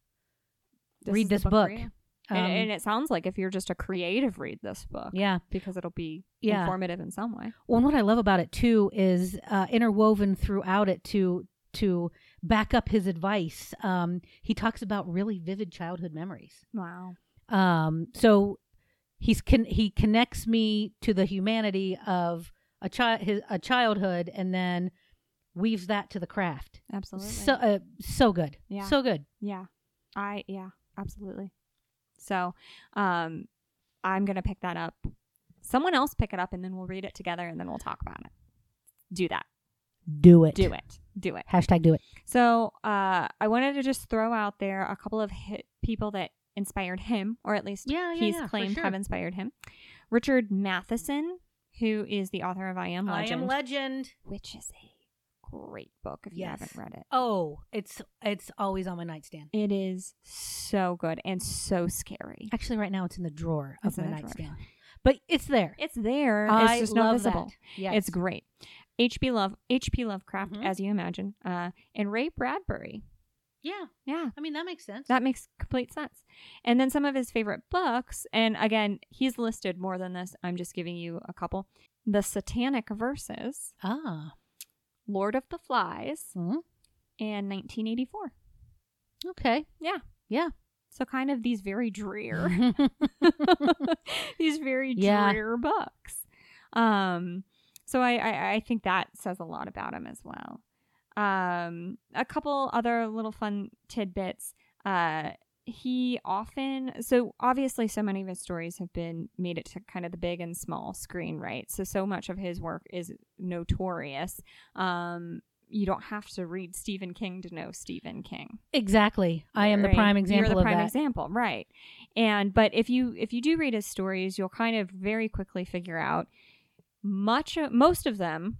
This read this for book. um, and, and it sounds like if you're just a creative, read this book. yeah. Because it'll be Yeah. informative in some way. Well, and what I love about it too is uh, interwoven throughout it to to back up his advice. Um, he talks about really vivid childhood memories. Wow. Um, so he's con- he connects me to the humanity of a child, his a childhood, and then weaves that to the craft. Absolutely. So uh, so good, Yeah. so good. yeah. I yeah, absolutely. So, um I'm going to pick that up. Someone else pick it up and then we'll read it together and then we'll talk about it. Do that. Do it. Do it. Do it. Hashtag do it. So uh, I wanted to just throw out there a couple of hit people that inspired him, or at least Yeah, yeah, he's yeah, for claimed sure. have inspired him. Richard Matheson, who is the author of I Am Legend, I am legend. which is a great book if you haven't read it. Oh, it's it's always on my nightstand. It is so good and so scary. Actually, right now it's in the drawer of It's my in the drawer. nightstand, but it's there. It's there. I it's just not visible. that. Yes. It's great. H.P. Love H.P. Lovecraft, Mhm. as you imagine, uh, and Ray Bradbury. yeah. Yeah, I mean that makes sense. That makes complete sense. And then some of his favorite books, and again, he's listed more than this. I'm just giving you a couple. The Satanic Verses, ah. Lord of the Flies, Mhm. and 1984. Okay. Yeah. Yeah. So kind of these very drear, [laughs] [laughs] these very Yeah. drear books. Um, so I, I I think that says a lot about him as well. Um, a couple other little fun tidbits. Uh, he often so obviously so many of his stories have been made it to kind of the big and small screen right so so much of his work is notorious um you don't have to read stephen king to know stephen king exactly. I am the prime example You're the prime example, right? And but if you if you do read his stories, you'll kind of very quickly figure out much of, most of them.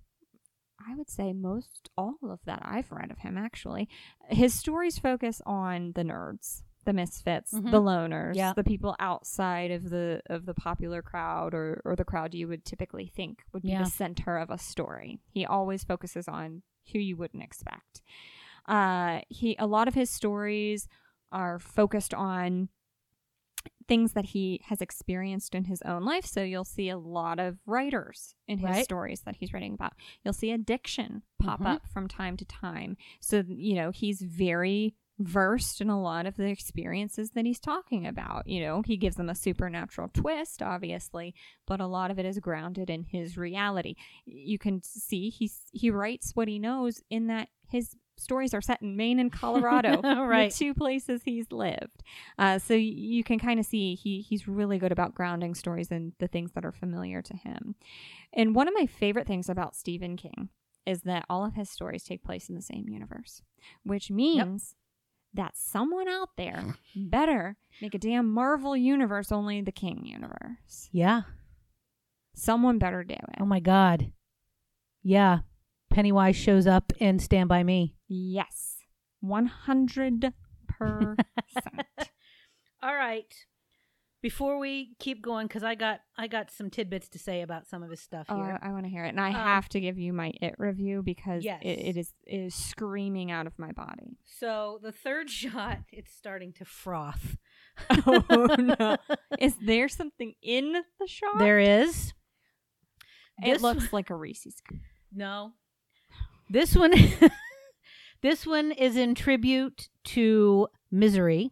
I would say most all of that I've read of him actually. His stories focus on the nerds, the misfits, Mhm. the loners, the people outside of the of the popular crowd or or the crowd you would typically think would be Yeah. the center of a story. He always focuses on who you wouldn't expect. Uh, he a lot of his stories are focused on things that he has experienced in his own life. So you'll see a lot of writers in his Right. stories that he's writing about. You'll see addiction pop Mhm. up from time to time. So you know he's very versed in a lot of the experiences that he's talking about. You know, he gives them a supernatural twist, obviously, but a lot of it is grounded in his reality. You can see he's he writes what he knows in that his stories are set in Maine and Colorado, [laughs] Right. the two places he's lived. Uh, so you can kind of see he he's really good about grounding stories in the things that are familiar to him. And one of my favorite things about Stephen King is that all of his stories take place in the same universe, which means that someone out there better make a damn Marvel universe only the King universe. Yeah. Someone better do it. Oh my God. Yeah. Pennywise shows up in Stand By Me. Yes. 100%. [laughs] All right. Before we keep going, because I got I got some tidbits to say about some of his stuff Oh, here. I, want to hear it. And I Um, have to give you my it review because Yes. it, it is it is screaming out of my body. so the third [laughs] shot, it's starting to froth. Oh, no. [laughs] Is there something in the shot? There is. It This- looks like a Reese's. cup. No. This one [laughs] This one is in tribute to Misery.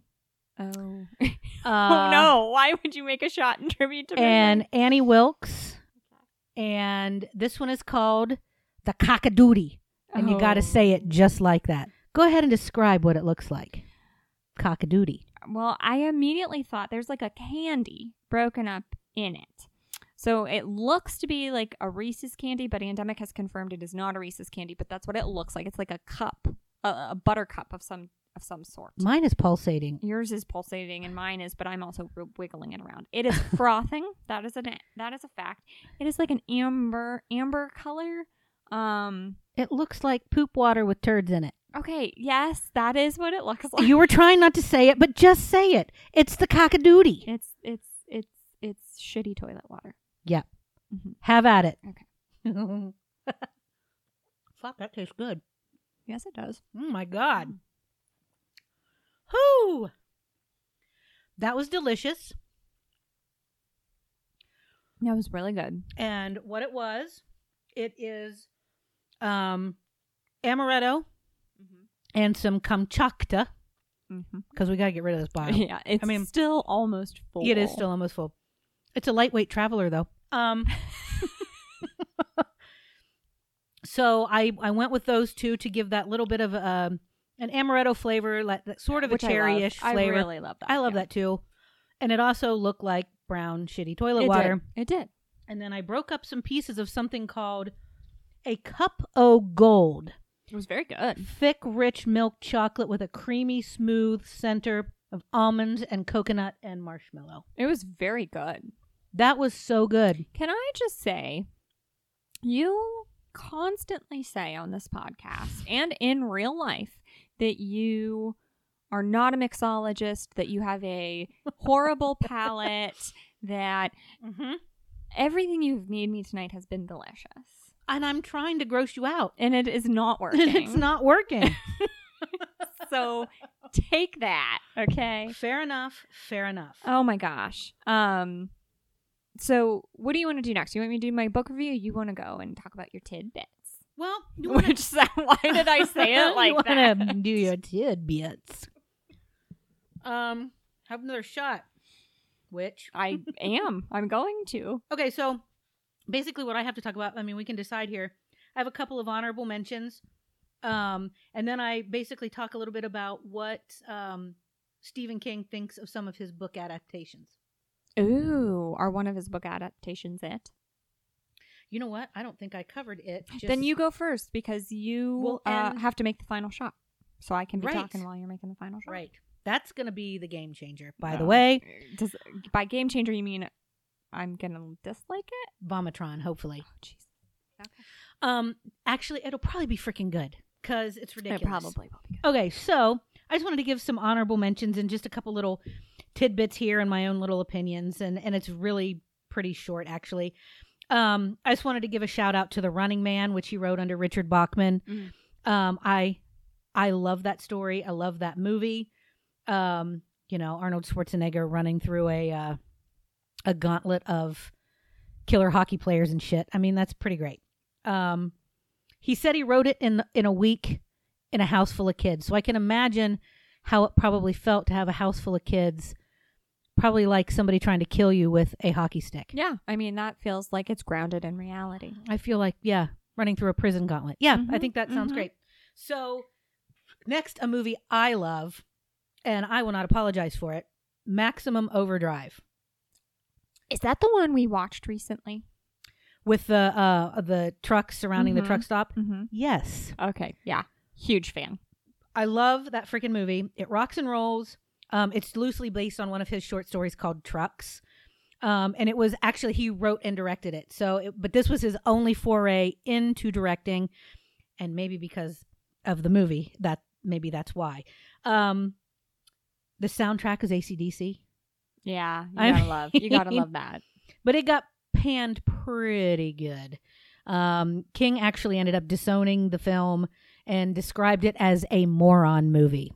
[laughs] Oh. Uh, oh no! Why would you make a shot in tribute to And Annie Wilkes. And this one is called The Cockadoodie. And you got to Oh. say it just like that. Go ahead and describe what it looks like. Cockadoodie. Well, I immediately thought there's like a candy broken up in it. So it looks to be like a Reese's candy, but Andemic has confirmed it is not a Reese's candy, but that's what it looks like. It's like a cup, a, a buttercup of some of some sort. Mine is pulsating. Yours is pulsating and mine is, but I'm also wiggling it around. It is [laughs] frothing. that is a that is a fact. It is like an amber amber color. Um. It looks like poop water with turds in it. Okay. Yes, that is what it looks like. You were trying not to say it, but just say it. It's the cockadoodie. It's it's it's it's shitty toilet water. Yep. Mhm. Have at it. Okay. [laughs] Fuck, that tastes good. Yes, it does. Oh my god. Whoo! That was delicious. That was really good. And what it was, it is um amaretto and some kamchatka Mm-hmm. because we got to get rid of this bottle. Yeah, it's I mean- still almost full. It is still almost full. It's a lightweight traveler though. Um [laughs] [laughs] So I I went with those two to give that little bit of um an amaretto flavor, like that sort of Which a I cherry-ish flavor. I really love that. I love yeah. that too. And it also looked like brown shitty toilet It water. Did. It did. And then I broke up some pieces of something called a cup o gold. It was very good. Thick, rich milk chocolate with a creamy, smooth center of almonds and coconut and marshmallow. It was very good. That was so good. Can I just say, you constantly say on this podcast and in real life that you are not a mixologist, that you have a horrible palate, [laughs] that Mm-hmm. everything you've made me tonight has been delicious. And I'm trying to gross you out. And it is not [laughs] working. It's not working. [laughs] so take that, okay? fair enough. Fair enough. Oh my gosh. Um so what do you want to do next? You want me to do my book review? You want to go and talk about your tidbits? Well, you want Which sound, why did I say it [laughs] like you that? wanna do your tidbits. Um, have another shot. Which I am. [laughs] I'm going to. Okay, so basically what I have to talk about, I mean, we can decide here. I have a couple of honorable mentions. Um, and then I basically talk a little bit about what um, Stephen King thinks of some of his book adaptations. Ooh, are one of his book adaptations it? You know what? I don't think I covered it. Just, then you go first because you Well, uh, have to make the final shot. So I can be Right. talking while you're making the final shot. Right. That's going to be the game changer. By the way, Does by game changer you mean I'm gonna dislike it? Vomitron, hopefully. Oh jeez. Okay. Um, actually, it'll probably be freaking good because it's ridiculous. It probably will be good. Okay, so I just wanted to give some honorable mentions and just a couple little tidbits here and my own little opinions, and and it's really pretty short actually. Um, I just wanted to give a shout out to the Running Man, which he wrote under Richard Bachman. Mhm. Um, I I love that story. I love that movie. Um, you know, Arnold Schwarzenegger running through a uh, a gauntlet of killer hockey players and shit. I mean, that's pretty great. Um, he said he wrote it in in a week in a house full of kids. So I can imagine how it probably felt to have a house full of kids, probably like somebody trying to kill you with a hockey stick. Yeah, I mean that feels like it's grounded in reality. I feel like, yeah, running through a prison gauntlet. Yeah, I Mhm, think that sounds mhm. great. So, next, a movie I love, and I will not apologize for it Maximum Overdrive. Is that the one we watched recently? With the uh the trucks surrounding the Mhm. truck stop. Mm-hmm. Yes. Okay, yeah, huge fan. I love that freaking movie. It rocks and rolls. Um, it's loosely based on one of his short stories called Trucks. Um, and it was actually he wrote and directed it. So, it, but this was his only foray into directing, and maybe because of the movie, that maybe that's why. Um, the soundtrack is ACDC, Yeah, you I gotta love. You gotta love that. but it got panned pretty good. Um, King actually ended up disowning the film and described it as a moron movie.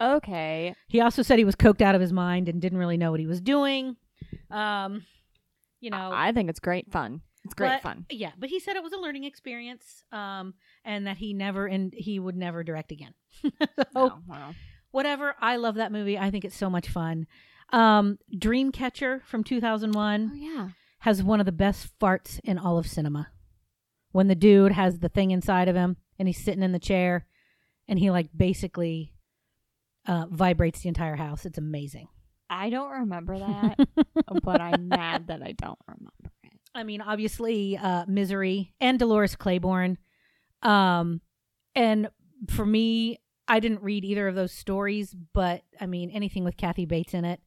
Okay, He also said he was coked out of his mind and didn't really know what he was doing. Um, you know, I think it's great fun. It's great but- fun. Yeah, but he said it was a learning experience, um, and that he never and he would never direct again. [laughs] so Oh, wow. whatever. I love that movie. I think it's so much fun. Um, Dreamcatcher from 2001 Oh yeah. has one of the best farts in all of cinema. When the dude has the thing inside of him and he's sitting in the chair and he like basically uh, vibrates the entire house. It's amazing. I don't remember that, [laughs] but I'm mad that I don't remember it. I mean, obviously, uh, Misery and Dolores Claiborne. Um, and for me, I didn't read either of those stories, but I mean, anything with Kathy Bates in it,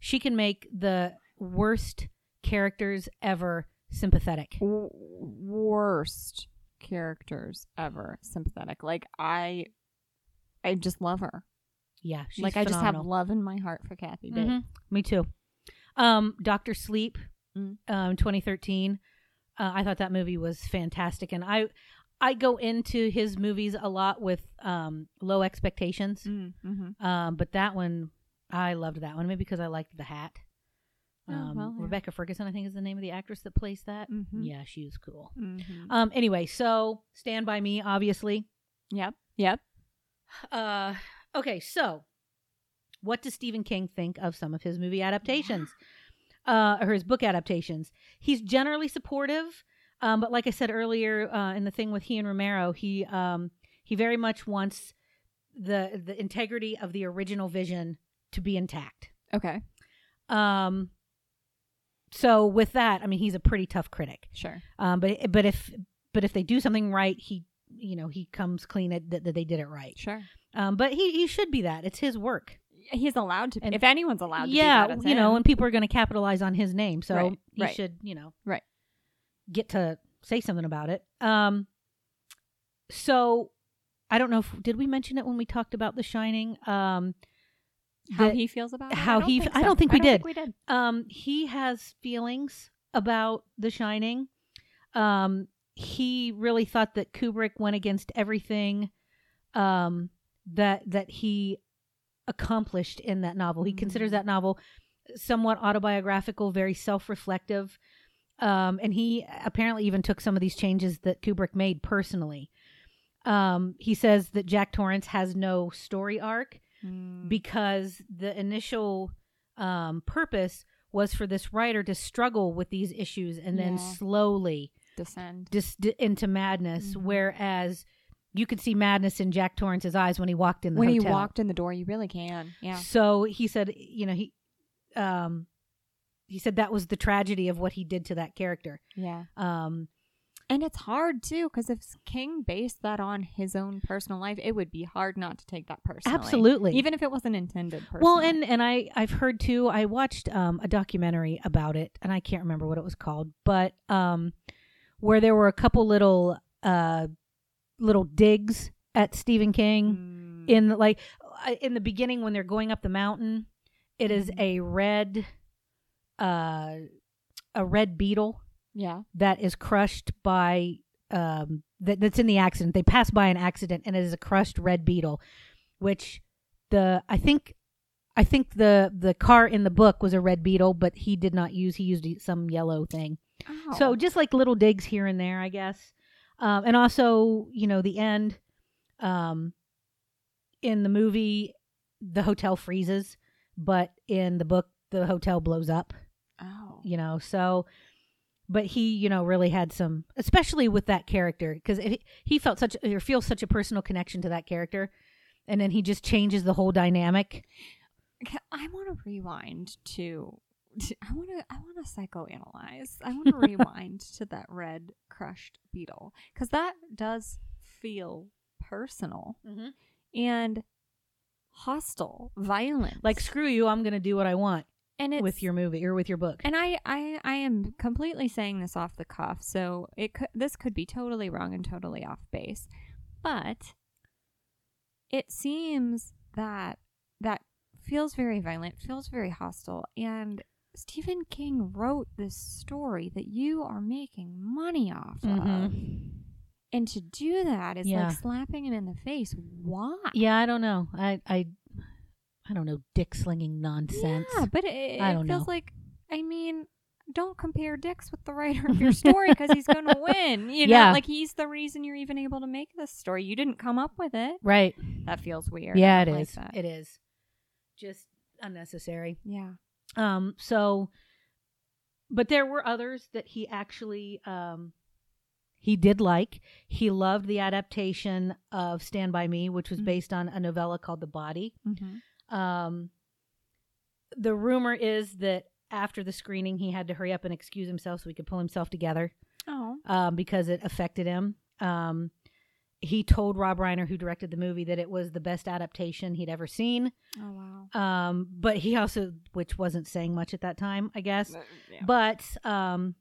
she can make the worst characters ever sympathetic. W- worst characters ever sympathetic. Like I, I just love her. Yeah, she's like I just have love in my heart for Kathy Bates. Mhm. Me too. Um, Doctor Sleep, Mm. um, 2013. Uh, I thought that movie was fantastic, and I, I go into his movies a lot with um, low expectations. Mm-hmm. Um, but that one, I loved that one. Maybe because I liked the hat. Oh, Um, well, yeah. Rebecca Ferguson, I think, is the name of the actress that plays that. Mhm. Yeah, she was cool. Mm-hmm. Um, anyway, so Stand by Me, obviously. Yep. Yep. Uh, okay, so what does Stephen King think of some of his movie adaptations? Uh, or his book adaptations? He's generally supportive, um, but like I said earlier uh, in the thing with he and Romero, he um, he very much wants the the integrity of the original vision to be intact. Okay. Um, so with that, I mean, he's a pretty tough critic. Sure. Um, but but if but if they do something right, he you know he comes clean at, that, that they did it right. Sure. Um, but he he should be that. It's his work. He's allowed to. And- if anyone's allowed to. yeah, that, you know, him. and people are going to capitalize on his name, so Right, he right. should you know Right. get to say something about it. Um, so I don't know if did we mention it when we talked about The Shining. Um, how that- he feels about it. how I don't he- think I so. don't think we did. we did. um he has feelings about the shining um he really thought that kubrick went against everything um that that he accomplished in that novel he considers Mhm. that novel somewhat autobiographical very self-reflective um and he apparently even took some of these changes that kubrick made personally um he says that jack torrance has no story arc Mm. because the initial um, purpose was for this writer to struggle with these issues and then Yeah. slowly descend. dis- d- into madness. Mhm. Whereas you could see madness in Jack Torrance's eyes when he walked in the when he walked in the door, you really can. Yeah. So he said, you know, he um, he said that was the tragedy of what he did to that character. Yeah. Um, And it's hard too, because if King based that on his own personal life, it would be hard not to take that personally. absolutely. Even if it wasn't intended personally. Well, and and I I've heard too. I watched um, a documentary about it, and I can't remember what it was called, but um, where there were a couple little uh, little digs at Stephen King Mm. in like uh, in the beginning when they're going up the mountain. It is Mhm. a red, uh, a red beetle yeah. that is crushed by um that, that's in the accident. They pass by an accident and it is a crushed red beetle, which the I think I think the the car in the book was a red beetle, but he did not use he used some yellow thing. Oh. So just like little digs here and there, I guess. Um, and also, you know, the end um, in the movie, the hotel freezes, but in the book the hotel blows up. Oh. You know, so but he, you know, really had some, especially with that character, because he felt such or feels such a personal connection to that character, and then he just changes the whole dynamic. I want to rewind to. [laughs] I want to. I want to psychoanalyze. I want to rewind [laughs] to that red crushed beetle because that does feel personal mm-hmm. and hostile, violent. Like screw you, I'm going to do what I want and with your movie or with your book. And I, I, I am completely saying this off the cuff, so it could, this could be totally wrong and totally off base, but it seems that that feels very violent, feels very hostile, and Stephen King wrote this story that you are making money off mm-hmm. of. And to do that is Yeah. like slapping him in the face. Why? yeah, I don't know. I I I don't know dick slinging nonsense. Yeah, but it, I don't feels know. like, I mean, don't compare dicks with the writer of your [laughs] story because he's going to win. You know, Yeah. like he's the reason you're even able to make this story. You didn't come up with it. Right. That feels weird. Yeah, it like is. that. It is. Just unnecessary. yeah. Um so but there were others that he actually um he did like. He loved the adaptation of Stand by Me, which was Mhm. based on a novella called The Body. Mm-hmm. Um the rumor is that after the screening he had to hurry up and excuse himself so he could pull himself together. Oh. um, because it affected him. Um, he told Rob Reiner, who directed the movie, that it was the best adaptation he'd ever seen. Oh, wow. Um, but he also, which wasn't saying much at that time, I guess. Yeah. But um,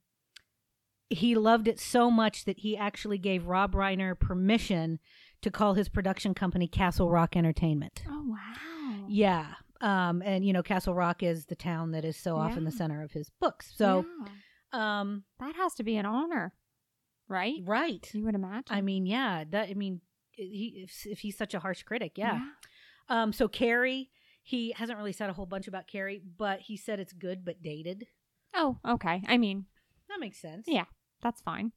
he loved it so much that he actually gave Rob Reiner permission to call his production company Castle Rock Entertainment. oh, wow. Yeah. Um, and you know, Castle Rock is the town that is so often the center of his books. So, Yeah. um, that has to be an honor, right? right. You would imagine. I mean, yeah, that I mean, he if, if he's such a harsh critic, yeah. Um, so Carrie, he hasn't really said a whole bunch about Carrie, but he said it's good but dated. Oh, okay. I mean, That makes sense. Yeah. that's fine.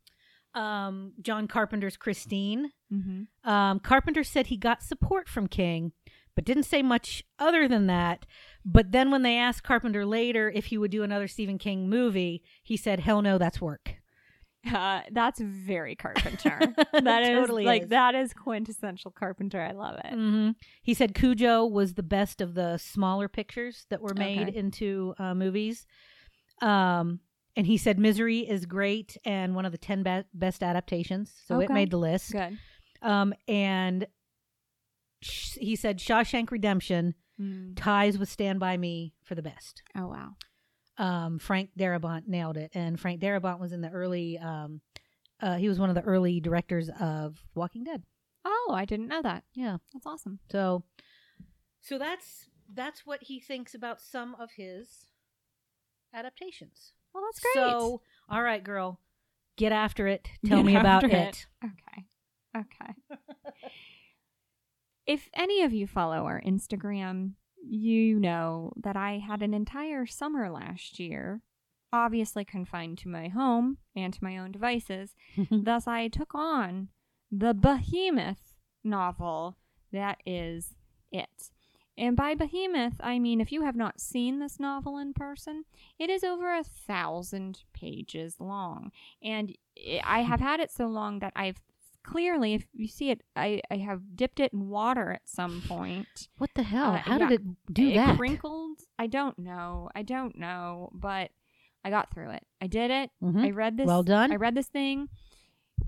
Um, John Carpenter's Christine. Mm-hmm. Um, Carpenter said he got support from King, but didn't say much other than that. But then when they asked Carpenter later if he would do another Stephen King movie, he said, "Hell no, that's work." Uh, that's very Carpenter. [laughs] That is Totally like is. that is quintessential Carpenter. I love it. hmm He said Cujo was the best of the smaller pictures that were made Okay. into uh, movies. Um, and he said Misery is great and one of the 10 be- best adaptations. So it made the list. Good. Um, and sh- he said Shawshank Redemption Mm. ties with Stand By Me for the best. Oh wow. Um, Frank Darabont nailed it. And Frank Darabont was in the early, um, uh, he was one of the early directors of Walking Dead. Oh, I didn't know that. Yeah. That's awesome. So, so that's that's what he thinks about some of his adaptations. Well, that's great. So, all right, girl, get after it. [laughs] Tell Get me about it. it. okay. Okay. [laughs] if any of you follow our Instagram, you know that I had an entire summer last year, obviously confined to my home and to my own devices. [laughs] Thus, I took on the behemoth novel that is it. And by behemoth, I mean if you have not seen this novel in person, it is over a thousand pages long. And i have had it so long that I've clearly, if you see it, I, I have dipped it in water at some point. what the hell? Uh, How yeah. did it do it that? crinkled. I don't know. I don't know. But I got through it. I did it. Mhm. I read this. Well done. I read this thing.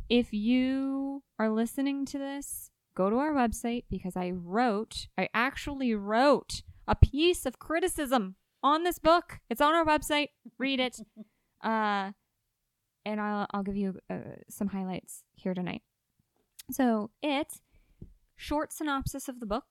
If you are listening to this, go to our website because I wrote, I actually wrote a piece of criticism on this book. It's on our website. Read it. [laughs] Uh, and I'll, I'll give you uh, some highlights here tonight. So, it, short synopsis of the book.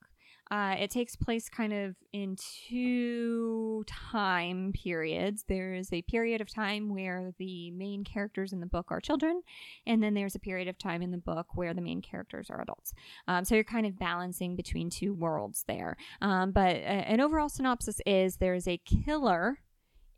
Uh, it takes place kind of in two time periods. There is a period of time where the main characters in the book are children, and then there's a period of time in the book where the main characters are adults. Um, so you're kind of balancing between two worlds there. Um, but uh, an overall synopsis is there is a killer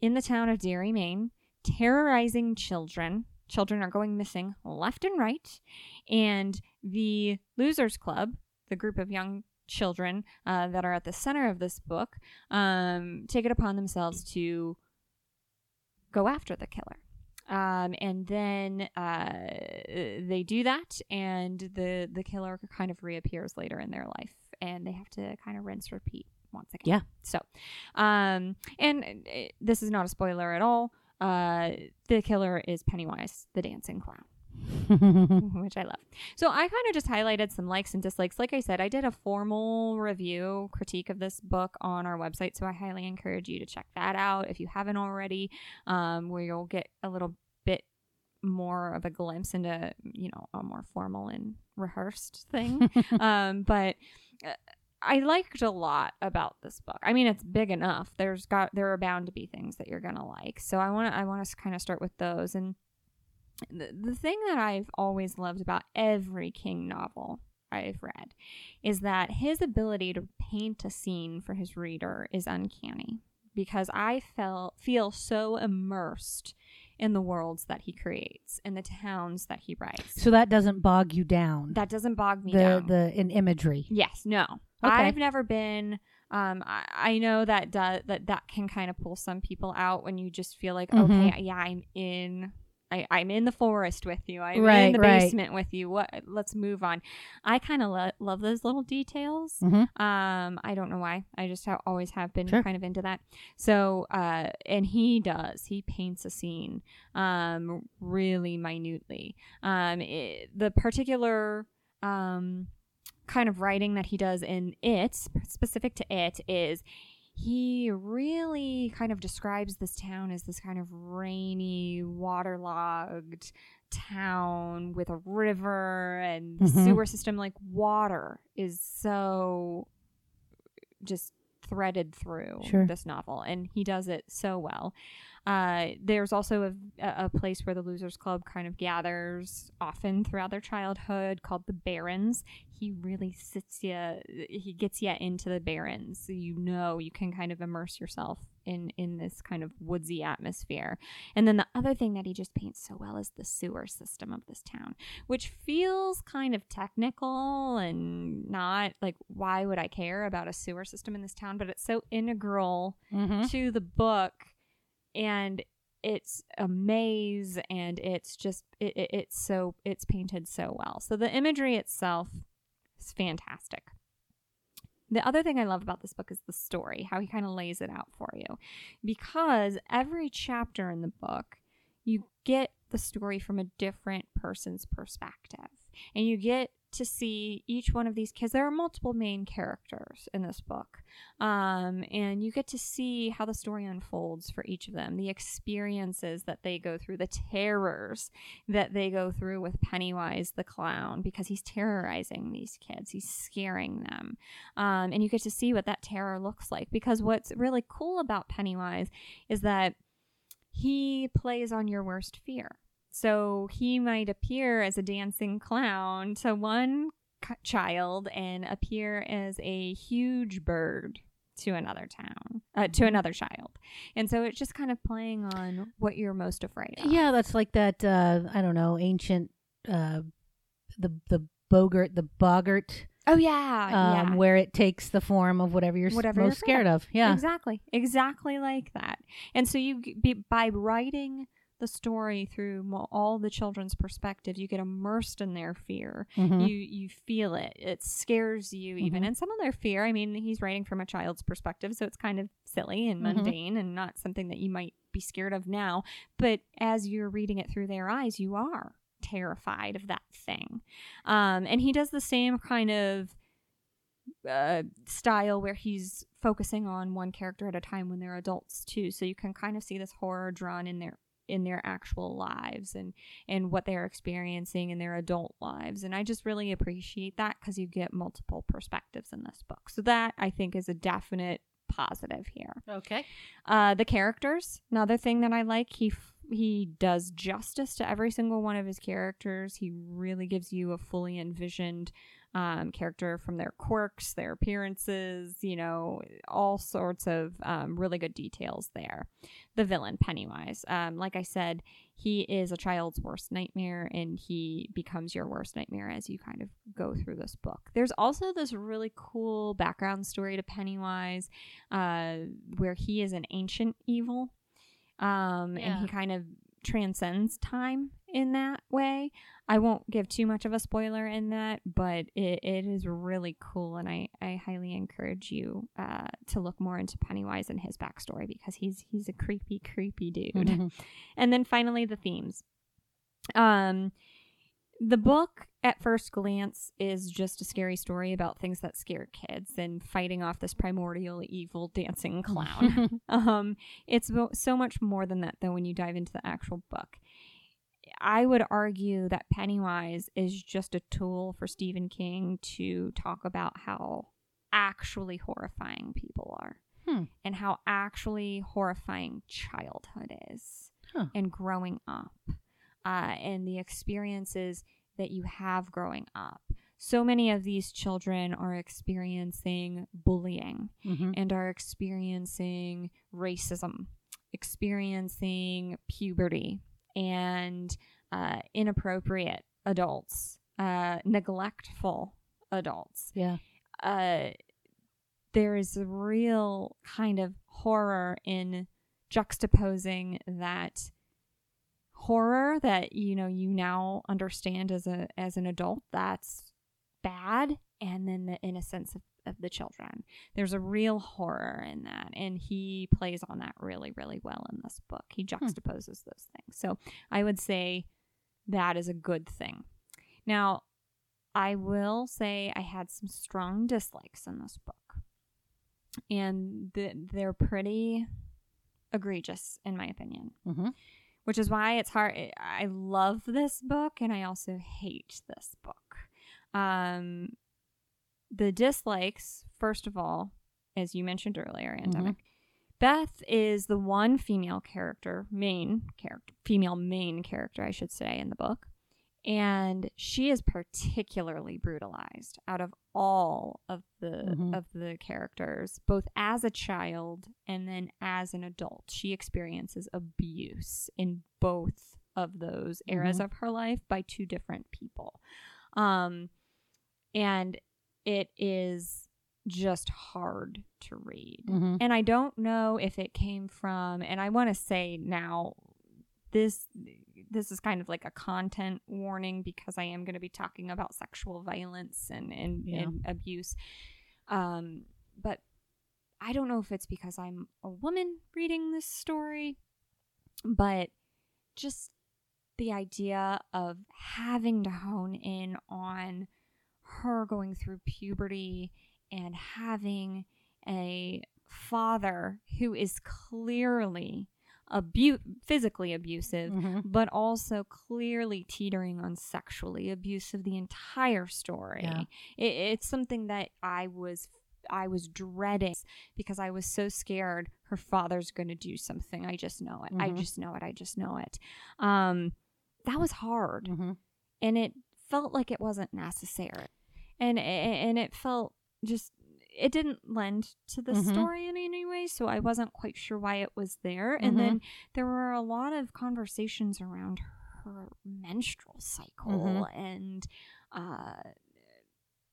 in the town of Derry, Maine, terrorizing children. Children are going missing left and right, and the Losers Club, the group of young children uh, that are at the center of this book um, take it upon themselves to go after the killer. Um, and then uh, they do that, and the the killer kind of reappears later in their life, and they have to kind of rinse repeat once again. Yeah. So, um, and uh, this is not a spoiler at all. Uh, the killer is Pennywise, the dancing clown. [laughs] which I love. So I kind of just highlighted some likes and dislikes. Like I said, I did a formal review critique of this book on our website, so I highly encourage you to check that out if you haven't already, um, where you'll get a little bit more of a glimpse into you know a more formal and rehearsed thing. [laughs] um, but. Uh, I liked a lot about this book. I mean, it's big enough. There's got there are bound to be things that you're gonna like. So I want to I want to kind of start with those and the, the thing that I've always loved about every King novel I've read is that his ability to paint a scene for his reader is uncanny because I felt feel so immersed in the worlds that he creates in the towns that he writes. so that doesn't bog you down. that doesn't bog me the down. the in imagery. Yes, no. Okay. I've never been. Um, I, I know that do, that that can kind of pull some people out when you just feel like, Mhm. okay, yeah, I'm in. I, I'm in the forest with you. I'm in the right. basement with you. What? Let's move on. I kind of lo- love those little details. Mhm. Um, I don't know why. I just ha- always have been Sure. kind of into that. So, uh, and he does. He paints a scene, um, really minutely. Um, it, the particular, um, kind of writing that he does in it, specific to it, is he really kind of describes this town as this kind of rainy, waterlogged town with a river and the Mhm. sewer system. Like water is so just threaded through Sure. this novel, and he does it so well. Uh, there's also a, a place where the Losers Club kind of gathers often throughout their childhood called the Barrens. He really sits you, he gets you into the Barrens. So you know you can kind of immerse yourself in, in this kind of woodsy atmosphere. And then the other thing that he just paints so well is the sewer system of this town, which feels kind of technical and not like, why would I care about a sewer system in this town? But it's so integral Mm-hmm. to the book and it's a maze and it's just it, it, it's so it's painted so well. So the imagery itself is fantastic. The other thing i love about this book is the story how he kind of lays it out for you. Because every chapter in the book you get the story from a different person's perspective and you get to see each one of these kids. There are multiple main characters in this book um, and you get to see how the story unfolds for each of them the experiences that they go through the terrors that they go through with pennywise the clown because he's terrorizing these kids. He's scaring them. Um, and you get to see what that terror looks like because what's really cool about pennywise is that he plays on your worst fear so he might appear as a dancing clown to one c- child and appear as a huge bird to another town, uh, to another child. And so it's just kind of playing on what you're most afraid of. Yeah, that's like that. Uh, I don't know, ancient, uh, the the bogart, the boggart, Oh yeah. um, yeah. where it takes the form of whatever you're Whatever you're most scared of. Yeah, Exactly. Exactly like that. And so you be, by writing the story through all the children's perspective. you get immersed in their fear. Mhm. You you feel it. It scares you even. Mhm. And some of their fear, I mean, he's writing from a child's perspective, so it's kind of silly and Mhm. mundane and not something that you might be scared of now. But as you're reading it through their eyes, you are terrified of that thing. Um, and he does the same kind of uh, style where he's focusing on one character at a time when they're adults too. So you can kind of see this horror drawn in their in their actual lives and and what they're experiencing in their adult lives. And I just really appreciate that because you get multiple perspectives in this book. So that I think is a definite positive here. Okay. Uh, the characters, another thing that I like, he f- he does justice to every single one of his characters. He really gives you a fully envisioned um, character from their quirks, their appearances, you know, all sorts of um, really good details there. The villain, Pennywise, um, like I said, he is a child's worst nightmare and he becomes your worst nightmare as you kind of go through this book. There's also this really cool background story to Pennywise uh, where he is an ancient evil. Um, Yeah. And he kind of transcends time in that way. I won't give too much of a spoiler in that, but it, it is really cool, and I, I highly encourage you uh, to look more into Pennywise and his backstory because he's he's a creepy, creepy dude. Mhm. [laughs] And then finally, the themes. Um, the book at first glance is just a scary story about things that scare kids and fighting off this primordial evil dancing clown. [laughs] um, it's so much more than that, though, when you dive into the actual book. I would argue that Pennywise is just a tool for Stephen King to talk about how actually horrifying people are Hmm. and how actually horrifying childhood is Huh. and growing up uh, and the experiences that you have growing up. So many of these children are experiencing bullying Mhm. and are experiencing racism, experiencing puberty, and uh, inappropriate adults, uh, neglectful adults. Yeah. Uh, there is a real kind of horror in juxtaposing that horror that you know you now understand as a as an adult that's bad and then the innocence of, of the children. There's a real horror in that and he plays on that really really well in this book. He juxtaposes those things. So i would say that is a good thing. Now i will say i had some strong dislikes in this book and th- they're pretty egregious in my opinion Mhm. which is why it's hard i love this book and i also hate this book. Um the dislikes first of all as you mentioned earlier Andemic Bev is the one female character main character female main character i should say in the book and she is particularly brutalized out of all of the Mhm. of the characters both as a child and then as an adult she experiences abuse in both of those eras Mhm. of her life by two different people um and it is just hard to read Mhm. and I don't know if it came from and I want to say now this this is kind of like a content warning because I am going to be talking about sexual violence and and, Yeah. and abuse um but I don't know if it's because I'm a woman reading this story but just the idea of having to hone in on her going through puberty and having a father who is clearly abu- physically abusive Mhm. but also clearly teetering on sexually abusive the entire story Yeah. it, it's something that i was i was dreading because i was so scared her father's going to do something i just know it i Mhm. just know it i just know it um that was hard Mhm. and it felt like it wasn't necessary and and it felt just it didn't lend to the Mhm. story in any way so i wasn't quite sure why it was there and Mhm. then there were a lot of conversations around her menstrual cycle Mhm. and uh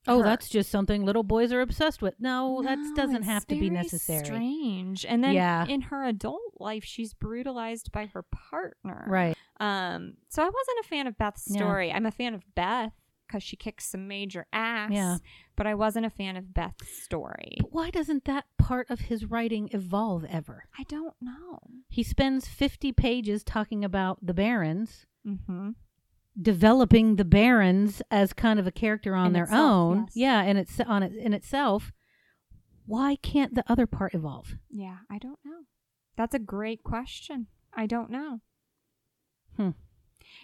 Oh, her- that's just something little boys are obsessed with. No, that doesn't have to be necessary. strange and then Yeah. in her adult life she's brutalized by her partner Right. um, so I wasn't a fan of Bev's story. I'm a fan of Bev because she kicks some major ass. Yeah. But I wasn't a fan of Bev's story. But why doesn't that part of his writing evolve ever? I don't know. He spends 50 pages talking about the Barrens, Mm-hmm. developing the Barrens as kind of a character on In their itself, own. yes. Yeah, and it's on it in itself. Why can't the other part evolve? Yeah, I don't know. That's a great question. I don't know. Hmm.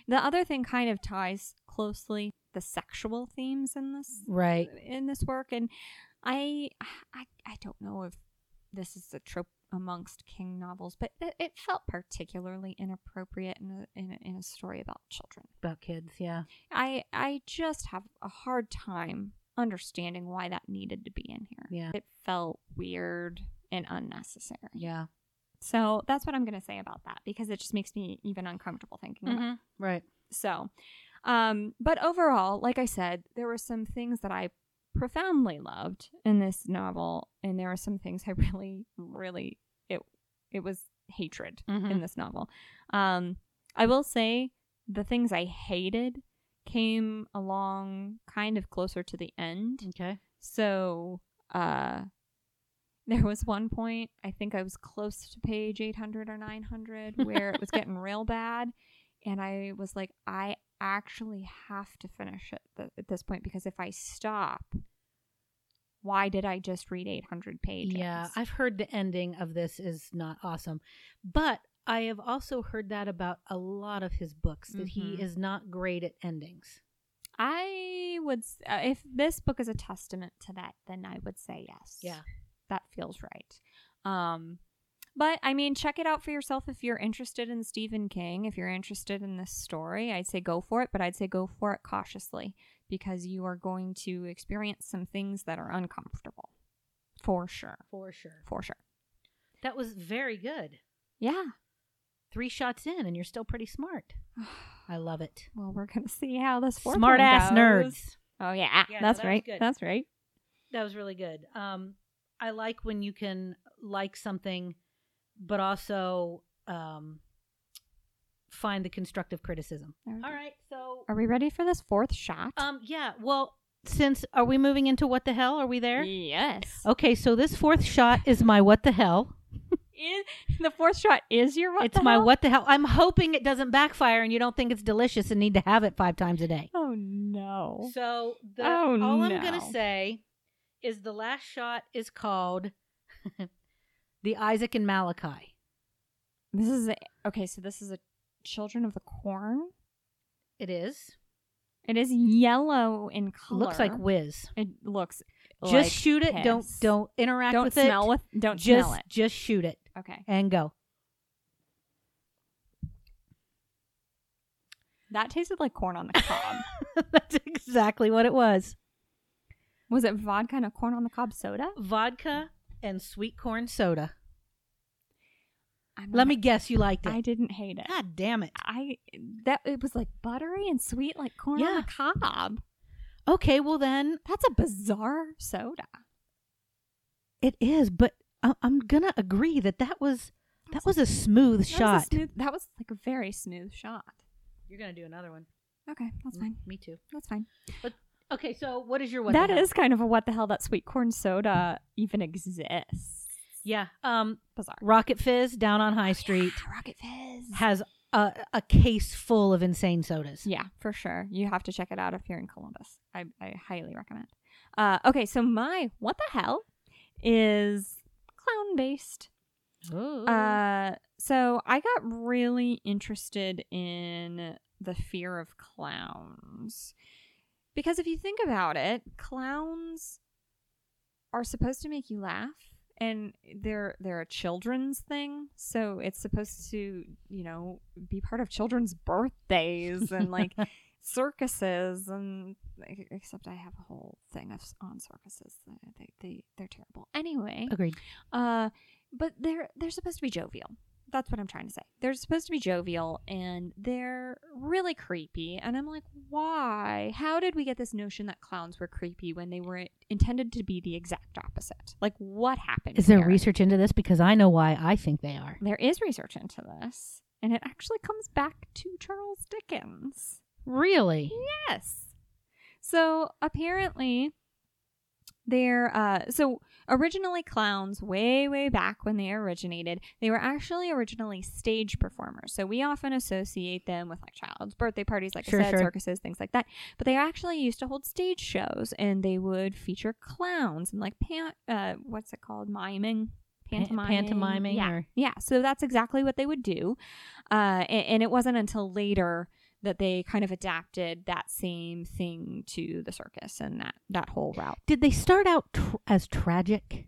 The other thing kind of ties closely the sexual themes in this Right. in this work and I I I don't know if this is a trope amongst King novels, but it, it felt particularly inappropriate in a, in a in a story about children. About kids, yeah. I I just have a hard time understanding why that needed to be in here. Yeah. It felt weird and unnecessary. Yeah. So that's what I'm going to say about that because it just makes me even uncomfortable thinking about it. Right. So, um, but overall, like I said, there were some things that I profoundly loved in this novel, and there were some things I [laughs] really, really it it was hatred Mhm. in this novel. Um, I will say the things I hated came along kind of closer to the end. Okay. So, uh, there was one point, I think I was close to page 800 or 900, [laughs] where it was getting real bad. And I was like, I actually have to finish it th- at this point because if I stop, why did I just read 800 pages? Yeah, I've heard the ending of this is not awesome, but I have also heard that about a lot of his books that he Mhm. is not great at endings. I would, uh, if this book is a testament to that, then I would say yes. Yeah. That feels right. Um, but I mean, check it out for yourself if you're interested in Stephen King. If you're interested in this story, I'd say go for it, but I'd say go for it cautiously because you are going to experience some things that are uncomfortable. For sure. For sure. For sure. That was very good. Yeah. Three shots in, and you're still pretty smart. [sighs] I love it. Well, we're going to see how this Smart ass goes. nerds. Oh, yeah. Yeah, that's that right. That's right. That was really good. Um, I like when you can like something, but also um, find the constructive criticism. There we All go. right, so Are we ready for this fourth shot? um, yeah. Well, since are we moving into what the hell? Are we there? Yes. Okay, so this fourth shot is my what the hell. Is- the fourth shot is your what it's the my hell? what the hell. I'm hoping it doesn't backfire and you don't think it's delicious and need to have it five times a day. Oh, no. So the Oh, all I'm gonna say is the last shot is called [laughs] the Isaac and Malachi. This is a, okay. So this is a Children of the Corn. It is. It is yellow in color. Looks like whiz. it looks. Just like shoot it. Don't don't interact with it. don't with smell it. with. Don't just smell it. just shoot it Okay, and go. that tasted like corn on the cob. [laughs] That's exactly what it was. Was it vodka and a corn on the cob soda? Vodka and sweet corn soda. I'm Let not- me guess, you liked it. I didn't hate it. God damn it. I that it was like buttery and sweet, like corn on the cob. Okay, well then That's a bizarre soda. it is, but I- I'm gonna agree that that was that was a smooth That was a shot. smooth- that was like a very smooth shot. You're gonna do another one. Okay, that's fine. Me too. That's fine. Okay, so what is your what? That the hell? is kind of a what the hell that sweet corn soda even exists. yeah. Um, Bizarre. Rocket Fizz down on High [gasps] Street Yeah, Rocket Fizz. has a, a case full of insane sodas. yeah, for sure. You have to check it out if you're in Columbus. I, I highly recommend. Uh, okay, so my what the hell is clown based. Uh, so I got really interested in the fear of clowns because if you think about it, clowns are supposed to make you laugh, and they're they're a children's thing, so it's supposed to you know be part of children's birthdays and like [laughs] circuses and except I have a whole thing of on circuses. They they they're terrible. Anyway, Agreed. uh, but they're they're supposed to be jovial. That's what I'm trying to say. They're supposed to be jovial and they're really creepy. And I'm like, why? How did we get this notion that clowns were creepy when they were intended to be the exact opposite? Like, what happened? Is there here? research into this? Because I know why I think they are. There is research into this, and it actually comes back to Charles Dickens. Really? Yes. So apparently, they're uh, so originally clowns way way back when they originated. They were actually originally stage performers. So we often associate them with like child's birthday parties, like Sure, I said, sure. circuses, things like that. But they actually used to hold stage shows, and they would feature clowns and like pan- uh, what's it called, miming. Pa- Pantomiming, pantomiming yeah, or- yeah. So that's exactly what they would do, uh, and, and it wasn't until later that they kind of adapted that same thing to the circus and that that whole route. Did they start out tr- as tragic?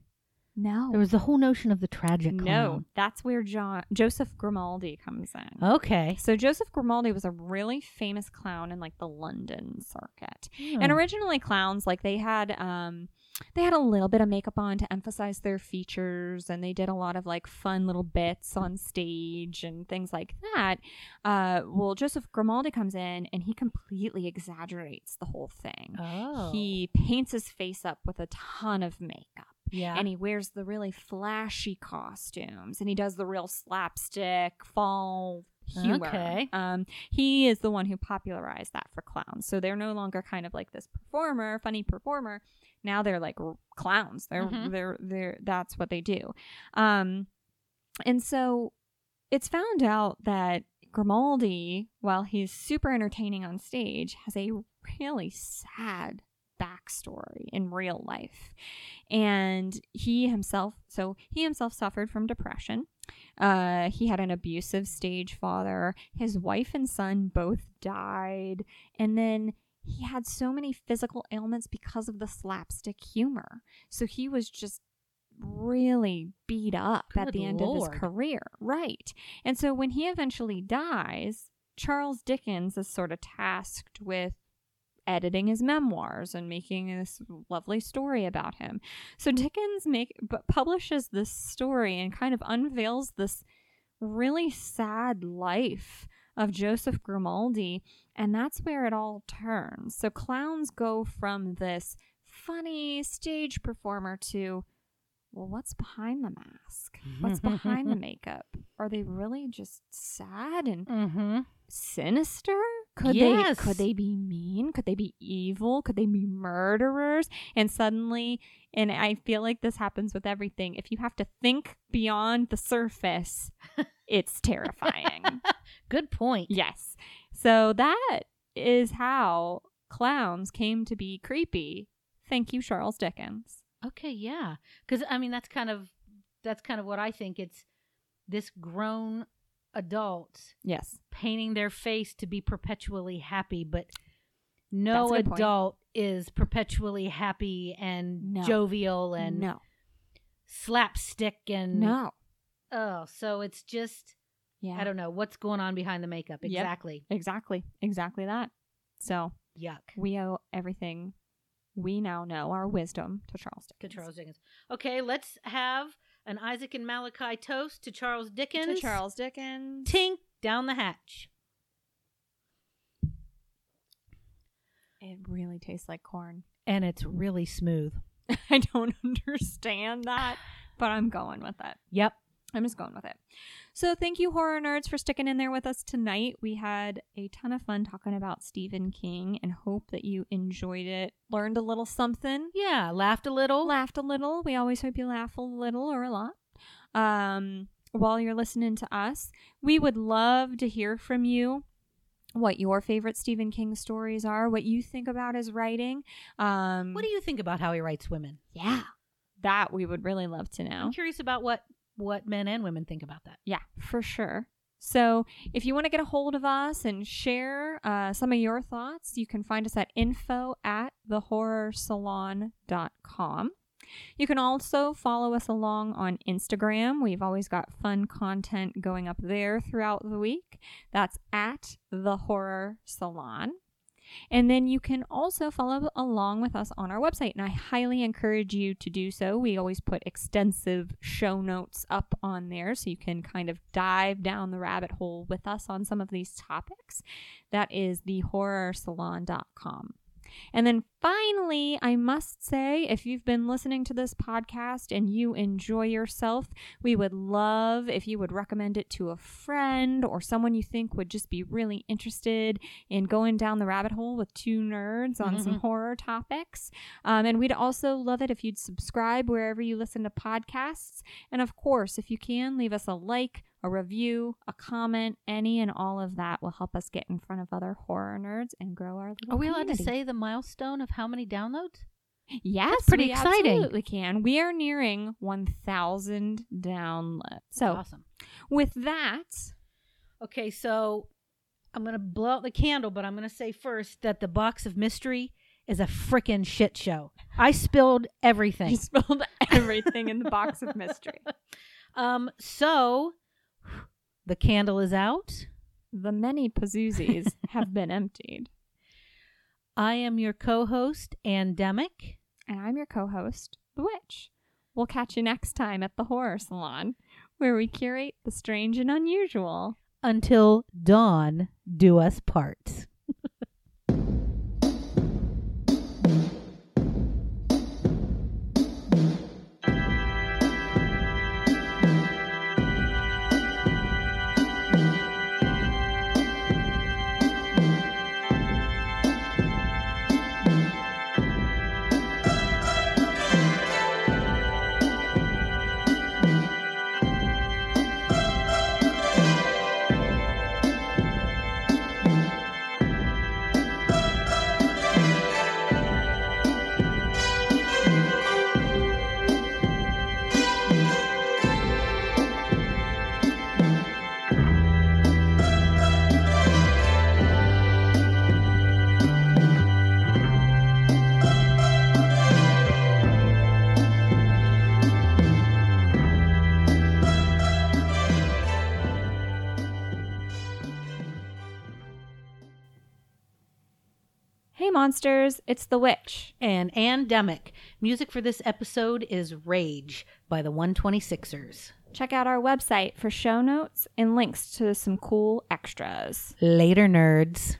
No. There was the whole notion of the tragic clown. no, that's where John Joseph Grimaldi comes in. Okay. So Joseph Grimaldi was a really famous clown in like the London circuit. Hmm. And originally clowns like they had um they had a little bit of makeup on to emphasize their features and they did a lot of like fun little bits on stage and things like that. Uh well Joseph Grimaldi comes in and he completely exaggerates the whole thing. oh. He paints his face up with a ton of makeup yeah. and he wears the really flashy costumes and he does the real slapstick fall humor. Okay. Um, he is the one who popularized that for clowns. So they're no longer kind of like this performer, funny performer. Now they're like r- clowns. They're Mhm. they're they're that's what they do. Um, and so it's found out that Grimaldi, while he's super entertaining on stage, has a really sad backstory in real life. And he himself, so he himself suffered from depression. Uh, he had an abusive stage father. His wife and son both died. And then he had so many physical ailments because of the slapstick humor. So he was just really beat up at the end of his career. Right. And so when he eventually dies, Charles Dickens is sort of tasked with editing his memoirs and making this lovely story about him. So mm. Dickens make bu- publishes this story and kind of unveils this really sad life of Joseph Grimaldi and that's where it all turns. So clowns go from this funny stage performer to well what's behind the mask? What's behind the [laughs] makeup? Are they really just sad and Mm-hmm. sinister? Could Yes. they could they be mean? Could they be evil? Could they be murderers? And suddenly, and I feel like this happens with everything. If you have to think beyond the surface, [laughs] it's terrifying. [laughs] Good point. yes. So that is how clowns came to be creepy. Thank you, Charles Dickens. Okay, yeah. Because I mean, that's kind of that's kind of what I think. It's this grown adult Yes. painting their face to be perpetually happy, but no That's a good point. adult is perpetually happy and No. jovial and no. slapstick and No. oh, so it's just Yeah. I don't know what's going on behind the makeup Yep. exactly. Exactly. Exactly that. So Yuck. we owe everything we now know, our wisdom, to Charles Dickens. To. Charles Dickens. Okay, let's have an Isaac and Malachi toast to Charles Dickens. To Charles Dickens. Tink down the hatch. It really tastes like corn. [laughs] And it's really smooth. I don't [laughs] understand that, but I'm going with it. Yep. I'm just going with it. So, thank you, horror nerds, for sticking in there with us tonight. We had a ton of fun talking about Stephen King and hope that you enjoyed it, learned a little something, Yeah, laughed a little. laughed a little. We always hope you laugh a little or a lot um, while you're listening to us. We would love to hear from you. What your favorite Stephen King stories are, what you think about his writing. Um, What do you think about how he writes women? yeah, that we would really love to know. I'm curious about what what men and women think about that. Yeah, for sure. So if you want to get a hold of us and share uh, some of your thoughts, you can find us at info at thehorrorsalon.com. You can also follow us along on Instagram. We've always got fun content going up there throughout the week. That's at the horror salon. And then you can also follow along with us on our website, and I highly encourage you to do so. We always put extensive show notes up on there so you can kind of dive down the rabbit hole with us on some of these topics. That is thehorrorsalon.com. And then finally, I must say, if you've been listening to this podcast and you enjoy yourself, we would love if you would recommend it to a friend or someone you think would just be really interested in going down the rabbit hole with two nerds on some Mhm. horror topics. Um, and we'd also love it if you'd subscribe wherever you listen to podcasts. And of course, if you can, leave us a like, a review, a comment, any and all of that will help us get in front of other horror nerds and grow our little Are we allowed to say the milestone of how many downloads? Yes, pretty we exciting. Absolutely can. We are nearing 1,000 downloads. So, awesome. with that, Okay, so I'm going to blow out the candle, but I'm going to say first that the box of mystery is a freaking shit show. I spilled You everything. spilled [laughs] everything in the box of mystery. [laughs] Um, so the candle is out. The many Pazoozis [laughs] have been emptied. I am your co-host, Andemic. And I'm your co host, The Witch. We'll catch you next time at the Horror Salon, where we curate the strange and unusual. Until dawn do us part. Monsters, it's The Witch. And Andemic. Music for this episode is Rage by the 126ers. Check out our website for show notes and links to some cool extras. Later, nerds.